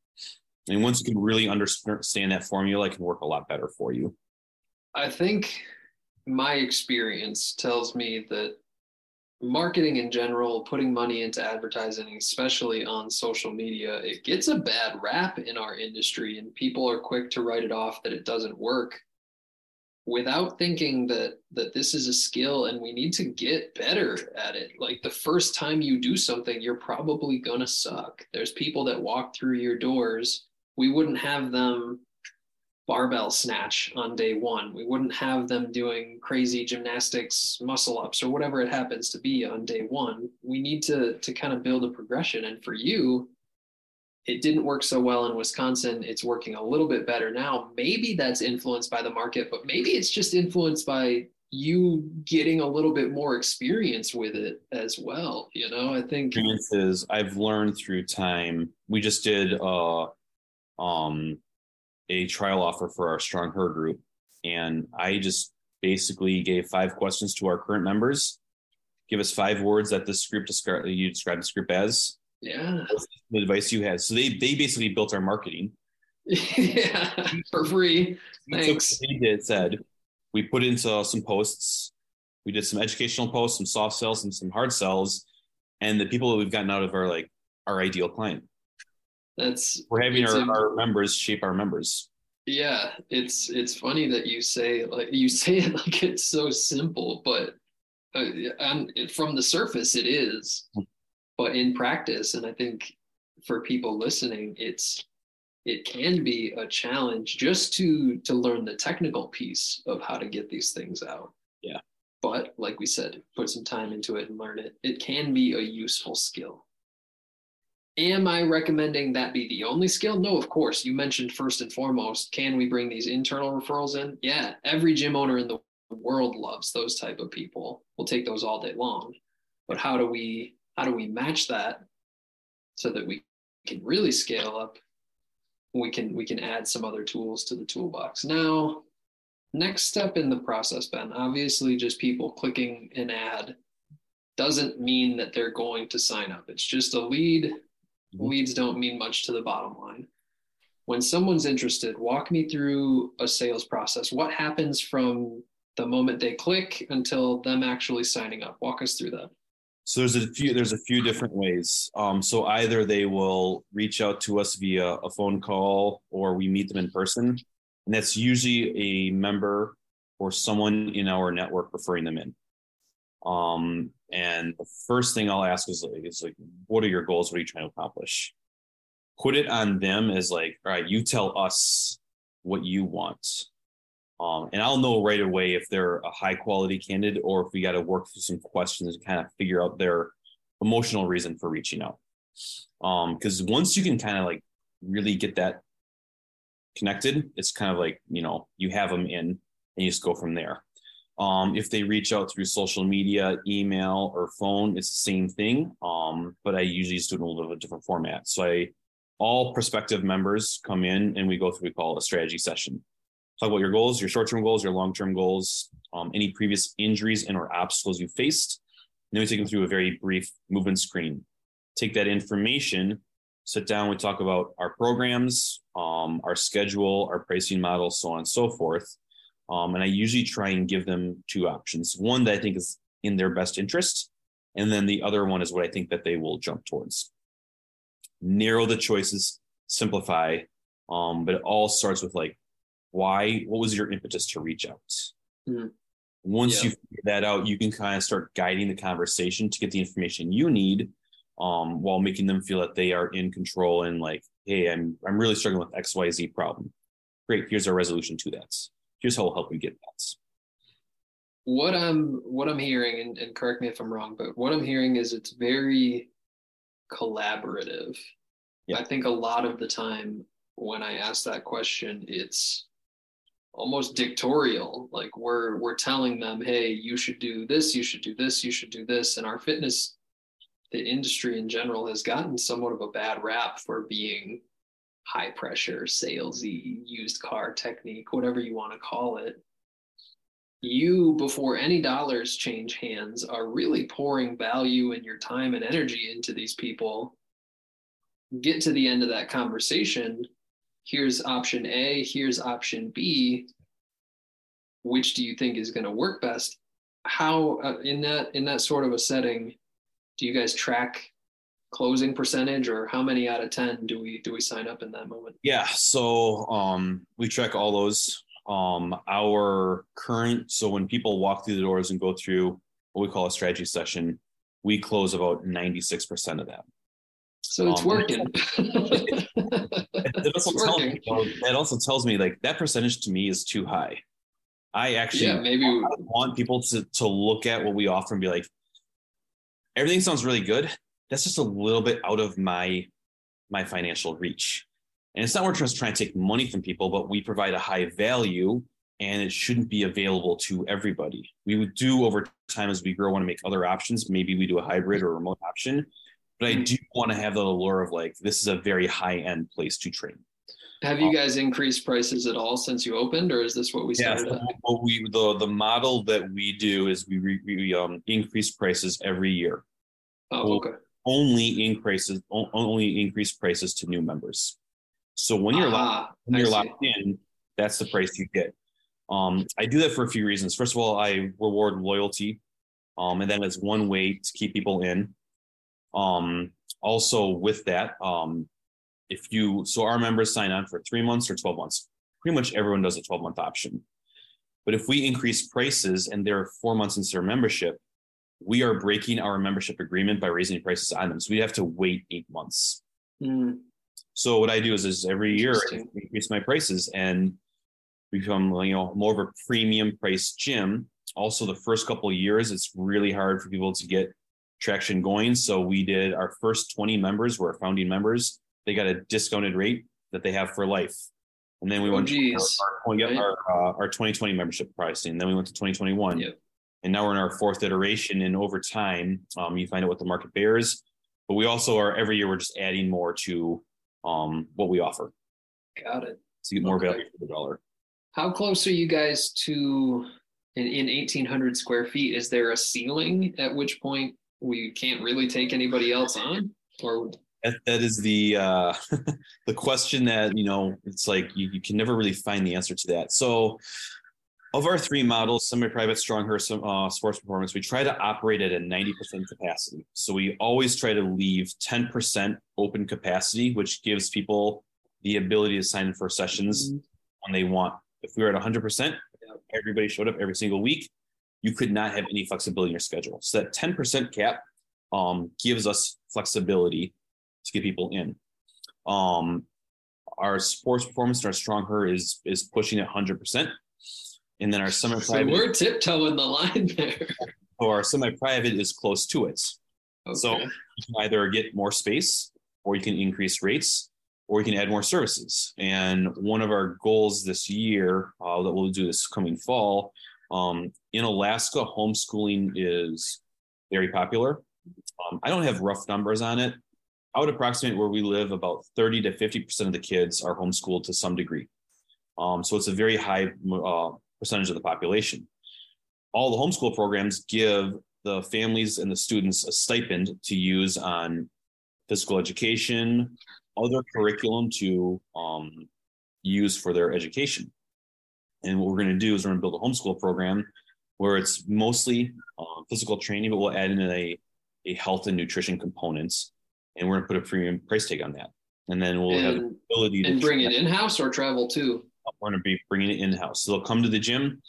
G: And once you can really understand that formula, it can work a lot better for you.
F: I think my experience tells me that marketing in general, putting money into advertising, especially on social media, it gets a bad rap in our industry, and people are quick to write it off that it doesn't work without thinking that that this is a skill and we need to get better at it. Like the first time you do something you're probably going to suck. There's people that walk through your doors. We wouldn't have them barbell snatch on day one. We wouldn't have them doing crazy gymnastics, muscle ups, or whatever it happens to be on day one. We need to to kind of build a progression. And for you, it didn't work so well in Wisconsin. It's working a little bit better now. Maybe that's influenced by the market, but maybe it's just influenced by you getting a little bit more experience with it as well. You know, I think
G: experiences I've learned through time. We just did uh um a trial offer for our Strong Her group. And I just basically gave five questions to our current members. Give us five words that this group describe you describe this group as.
F: Yeah.
G: The advice you had. So they they basically built our marketing.
F: yeah. For free. Thanks.
G: We did said we put into some posts. We did some educational posts, some soft sells, and some hard sells. And the people that we've gotten out of are like our ideal client.
F: That's
G: We're having our, our members shape our members.
F: Yeah, it's it's funny that you say like you say it like it's so simple, but uh, and it, from the surface it is, but in practice, and I think for people listening, it's it can be a challenge just to to learn the technical piece of how to get these things out.
G: Yeah.
F: But like we said, put some time into it and learn it. It can be a useful skill. Am I recommending that be the only skill? No, of course. You mentioned first and foremost, can we bring these internal referrals in? Yeah, every gym owner in the world loves those type of people. We'll take those all day long. But how do we how do we match that so that we can really scale up? We can we can add some other tools to the toolbox. Now, next step in the process, Ben, obviously just people clicking an ad doesn't mean that they're going to sign up. It's just a lead leads don't mean much to the bottom line. When someone's interested, walk me through a sales process. What happens from the moment they click until them actually signing up? Walk us through that.
G: So there's a few there's a few different ways. Um, so either they will reach out to us via a phone call or we meet them in person. And that's usually a member or someone in our network referring them in. Um, and the first thing I'll ask is like, is like, what are your goals? What are you trying to accomplish? Put it on them as like, all right, you tell us what you want. Um, and I'll know right away if they're a high quality candidate or if we got to work through some questions and kind of figure out their emotional reason for reaching out. Um, because once you can kind of like really get that connected, it's kind of like, you know, you have them in and you just go from there. Um, if they reach out through social media, email, or phone, it's the same thing. Um, but I usually just do it in a little bit of a different format. So I all prospective members come in and we go through we call a strategy session. Talk about your goals, your short-term goals, your long-term goals, um, any previous injuries and or obstacles you faced. And then we take them through a very brief movement screen. Take that information, sit down, we talk about our programs, um, our schedule, our pricing model, so on and so forth. Um, and I usually try and give them two options. One that I think is in their best interest, and then the other one is what I think that they will jump towards. Narrow the choices, simplify, um, but it all starts with like, why? What was your impetus to reach out?
F: Mhm.
G: Once
F: Yeah.
G: you figure that out, you can kind of start guiding the conversation to get the information you need, um, while making them feel that they are in control and like, hey, I'm I'm really struggling with X Y Z problem. Great, here's our resolution to that here's how we'll help you get that.
F: What I'm what I'm hearing, and, and correct me if I'm wrong, but what I'm hearing is it's very collaborative.
G: Yeah.
F: I think a lot of the time when I ask that question, it's almost dictatorial. Like we're we're telling them, hey, you should do this, you should do this, you should do this. And our fitness, the industry in general, has gotten somewhat of a bad rap for being high pressure, salesy, used car technique, whatever you want to call it. You, before any dollars change hands, are really pouring value and your time and energy into these people. Get to the end of that conversation. Here's option A, here's option B. Which do you think is going to work best? How uh, in that in that sort of a setting do you guys track closing percentage or how many out of 10 do we do we sign up in that moment
G: Yeah, so um, we track all those. Um, our current, so when people walk through the doors and go through what we call a strategy session, we close about 96% of that.
F: so it's
G: Um,
F: working
G: It also,
F: It's
G: tells me,
F: working.
G: that also tells me like that percentage to me is too high. I actually
F: yeah maybe we-
G: want people to to look at what we offer and be like, everything sounds really good. That's just a little bit out of my my financial reach. And it's not we're just trying to take money from people, but we provide a high value and it shouldn't be available to everybody. We would do over time as we grow, want to make other options. Maybe we do a hybrid or remote option. But I do want to have the allure of like, this is a very high end place to train.
F: Have you guys increased prices at all since you opened, or is this what we
G: Yeah,
F: started
G: so what we the the model that we do is we we um increase prices every year.
F: Oh, okay.
G: Only increases only increase prices to new members. So when you're locked,
F: Ah,
G: when you're locked in, that's the price you get. Um, I do that for a few reasons. First of all, I reward loyalty, um, and then it's one way to keep people in. Um, also with that, um, if you so our members sign on for three months or 12 months, pretty much everyone does a 12 month option. But if we increase prices and they're four months into their membership, we are breaking our membership agreement by raising prices on them. So we have to wait eight months.
F: Hmm,
G: So what I do is, is every year I increase my prices and become you know more of a premium price gym. Also, the first couple of years, it's really hard for people to get traction going. So we did our first 20 members were our founding members. They got a discounted rate that they have for life. And then we
F: Oh,
G: went to
F: geez.
G: our,
F: Right.
G: our, uh, our 2020 membership pricing. Then we went to 2021.
F: Yep.
G: And now we're in our fourth iteration. And over time, um, you find out what the market bears. But we also are every year we're just adding more to um, what we offer
F: Got it.
G: to get more
F: Okay.
G: value for the dollar.
F: How close are you guys to in, in 1800 square feet? Is there a ceiling at which point we can't really take anybody else on? Or
G: That, that is the uh, the question that you know. It's like you, you can never really find the answer to that. So, of our three models, semi-private, strong her, some uh, sports performance, we try to operate at a ninety percent capacity. So we always try to leave ten percent open capacity, which gives people the ability to sign in for sessions when they want. If we were at hundred percent, everybody showed up every single week. You could not have any flexibility in your schedule. So that ten percent cap um, gives us flexibility to get people in. Um, our sports performance and our strong her is is pushing at hundred percent, and then our semi
F: so
G: private
F: we're tiptoeing the line there.
G: or our semi private is close to it. So you can either get more space, or you can increase rates, or you can add more services. And one of our goals this year uh, that we'll do this coming fall um, in Alaska, homeschooling is very popular. Um, I don't have rough numbers on it. I would approximate where we live about 30 to 50% of the kids are homeschooled to some degree. Um, so it's a very high uh, percentage of the population. All the homeschool programs give the families and the students a stipend to use on physical education, other curriculum to um, use for their education. And what we're going to do is we're going to build a homeschool program where it's mostly uh, physical training, but we'll add in a, a health and nutrition components, and we're going to put a premium price tag on that. And then we'll have the ability to
F: and bring it in house or travel too.
G: We're going to be bringing it in house. So they'll come to the gym.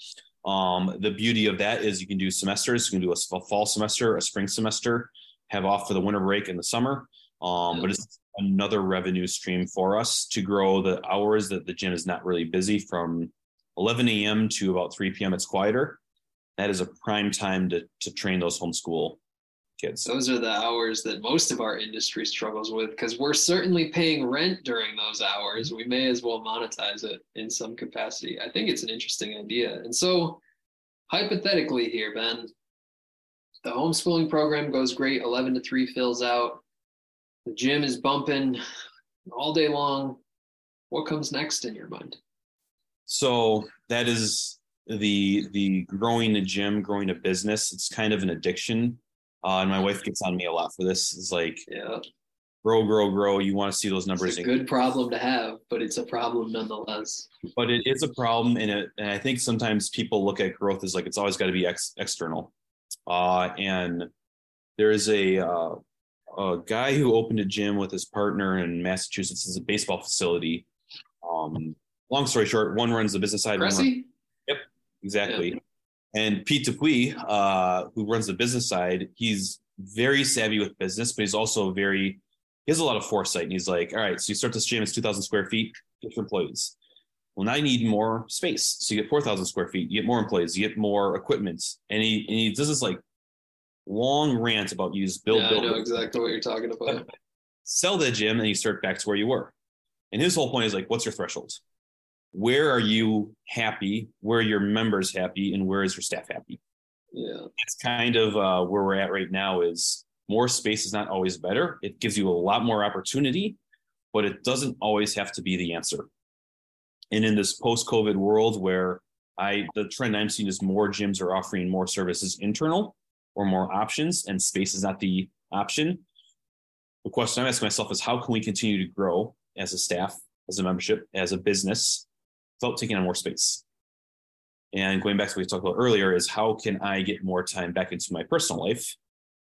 G: Um, the beauty of that is you can do semesters. You can do a, a fall semester, a spring semester, have off for the winter break in the summer. Um, but it's another revenue stream for us to grow the hours that the gym is not really busy from 11 a.m. to about 3 p.m. It's quieter. That is a prime time to to train those homeschool kids.
F: Those are the hours that most of our industry struggles with because we're certainly paying rent during those hours. We may as well monetize it in some capacity. I think it's an interesting idea. And so, hypothetically, here, Ben, the homeschooling program goes great, 11 to 3 fills out. The gym is bumping all day long. What comes next in your mind?
G: So that is the the growing a gym, growing a business. It's kind of an addiction. Uh, and my wife gets on me a lot for this. It's like
F: Yeah,
G: grow, grow, grow. You want to see those numbers,
F: it's a
G: increase.
F: good problem to have, but it's a problem nonetheless.
G: but it is a problem. And it, and I think sometimes people look at growth as like it's always got to be ex- external. Uh, and there is a uh, a guy who opened a gym with his partner in Massachusetts. It's a baseball facility. Um, long story short, one runs the business side. runs
F: Cressey?
G: Exactly. And Pete Dupuis, uh, who runs the business side, he's very savvy with business, but he's also very, he has a lot of foresight. And he's like, all right, so you start this gym, it's 2,000 square feet, get your employees. Well, now you need more space. So you get 4,000 square feet, you get more employees, you get more equipment. And he, and he does this like long rant about use build,
F: yeah,
G: build,
F: I know exactly what you're talking about.
G: sell the gym and you start back to where you were. And his whole point is like, what's your threshold? Where are you happy? Where are your members happy? And where is your staff happy?
F: Yeah.
G: It's kind of uh, where we're at right now is more space is not always better. It gives you a lot more opportunity, but it doesn't always have to be the answer. and in this post-COVID world where I the trend I'm seeing is more gyms are offering more services internal or more options, and space is not the option. The question I'm asking myself is how can we continue to grow as a staff, as a membership, as a business without taking on more space? And going back to what we talked about earlier, is how can I get more time back into my personal life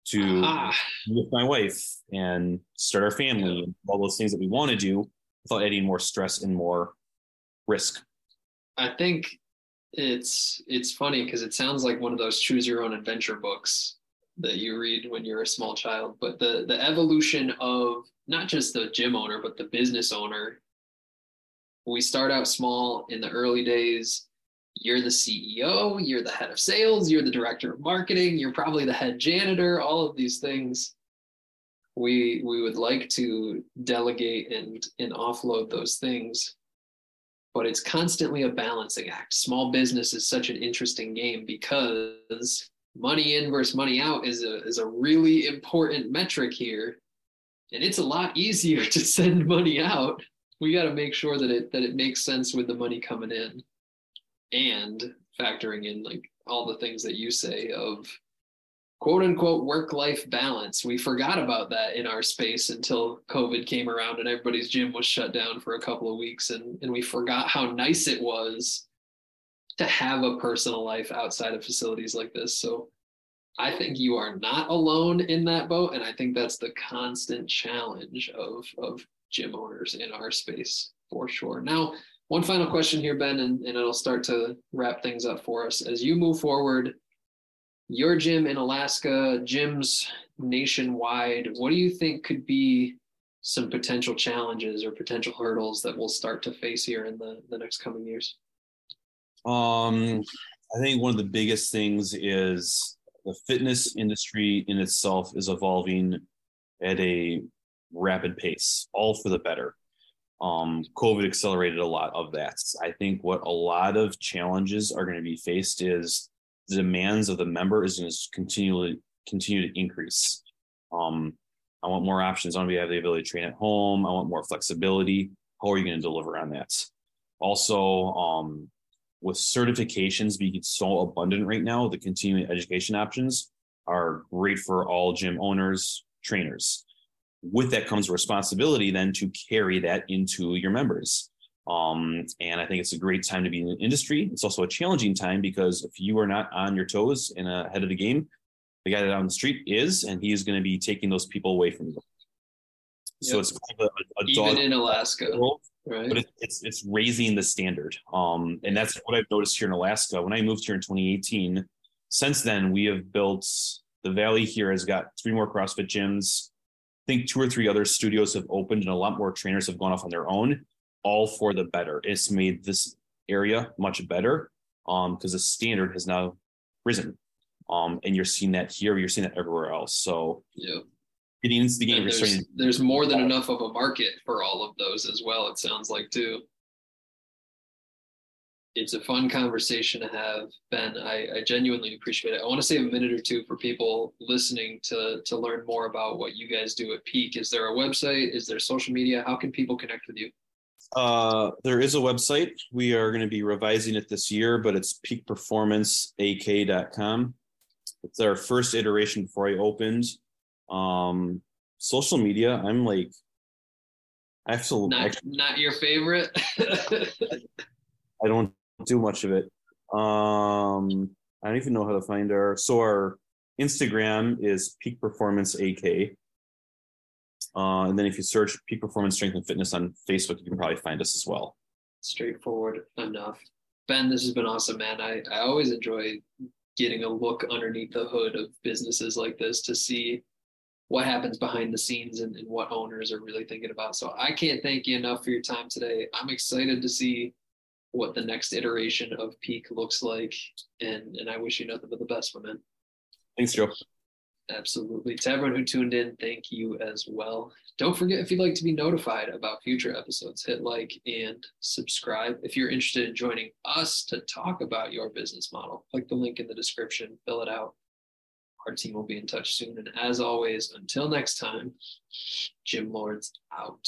G: to
F: Ah,
G: with my wife and start our family and all those things that we want to do without adding more stress and more risk.
F: I think it's it's funny because it sounds like one of those choose your own adventure books that you read when you're a small child. But the the evolution of not just the gym owner but the business owner. We start out small in the early days. You're the CEO, you're the head of sales, you're the director of marketing, you're probably the head janitor, all of these things. We we would like to delegate and and offload those things but it's constantly a balancing act. Small business is such an interesting game because money in versus money out is a is a really important metric here. And it's a lot easier to send money out. We got to make sure that it that it makes sense with the money coming in and factoring in like all the things that you say of quote unquote work life balance. We forgot about that in our space until COVID came around and everybody's gym was shut down for a couple of weeks. And, and we forgot how nice it was to have a personal life outside of facilities like this. So I think you are not alone in that boat. And I think that's the constant challenge of, of gym owners in our space for sure. Now, one final question here, Ben, and, and it'll start to wrap things up for us. As you move forward, your gym in Alaska, gyms nationwide, what do you think could be some potential challenges or potential hurdles that we'll start to face here in the, the next coming years?
G: Um, I think one of the biggest things is the fitness industry in itself is evolving at a rapid pace, all for the better. Um, COVID accelerated a lot of that. I think what a lot of challenges are going to be faced is the demands of the member is going to continually continue to increase. Um, I want more options. I want to have the ability to train at home. I want more flexibility. How are you going to deliver on that? Also, um, with certifications being so abundant right now, the continuing education options are great for all gym owners, trainers. With that comes responsibility then to carry that into your members. Um, and I think it's a great time to be in the industry. It's also a challenging time because if you are not on your toes and ahead of the game, the guy that on the street is, and he is going to be taking those people away from you. So
F: Yep.
G: it's kind of a, a
F: Even in Alaska,
G: world,
F: right?
G: but it, it's it's raising the standard. Um, and that's what I've noticed here in Alaska. When I moved here in 2018, since then we have built the valley here has got three more CrossFit gyms. I think two or three other studios have opened, and a lot more trainers have gone off on their own, all for the better. It's made this area much better um, because the standard has now risen. Um, and you're seeing that here, you're seeing that everywhere else. So
F: yeah.
G: getting into the game,
F: there's, there's more than enough of a market for all of those as well, it sounds like too. It's a fun conversation to have, Ben. I, I genuinely appreciate it. I want to save a minute or two for people listening to to learn more about what you guys do at Peak. Is there a website? Is there social media? How can people connect with you?
G: Uh, there is a website. We are going to be revising it this year, but it's peakperformanceak.com. It's our first iteration before I opened. Um, social media, I'm like, I have to,
F: Not not your favorite.
G: I don't do much of it. Um, I don't even know how to find our, so our Instagram is peak performance AK. Uh, and then if you search peak performance strength and fitness on Facebook, you can probably find us as well.
F: straightforward enough. Ben, this has been awesome, man. I, I always enjoy getting a look underneath the hood of businesses like this to see what happens behind the scenes and, and what owners are really thinking about. So I can't thank you enough for your time today. I'm excited to see what the next iteration of Peak looks like. And and I wish you nothing but the best, my man.
G: Thanks, Joe.
F: Absolutely. To everyone who tuned in, thank you as well. Don't forget if you'd like to be notified about future episodes, hit like and subscribe. If you're interested in joining us to talk about your business model, click the link in the description, fill it out. Our team will be in touch soon. And as always, until next time, Gym Lords out.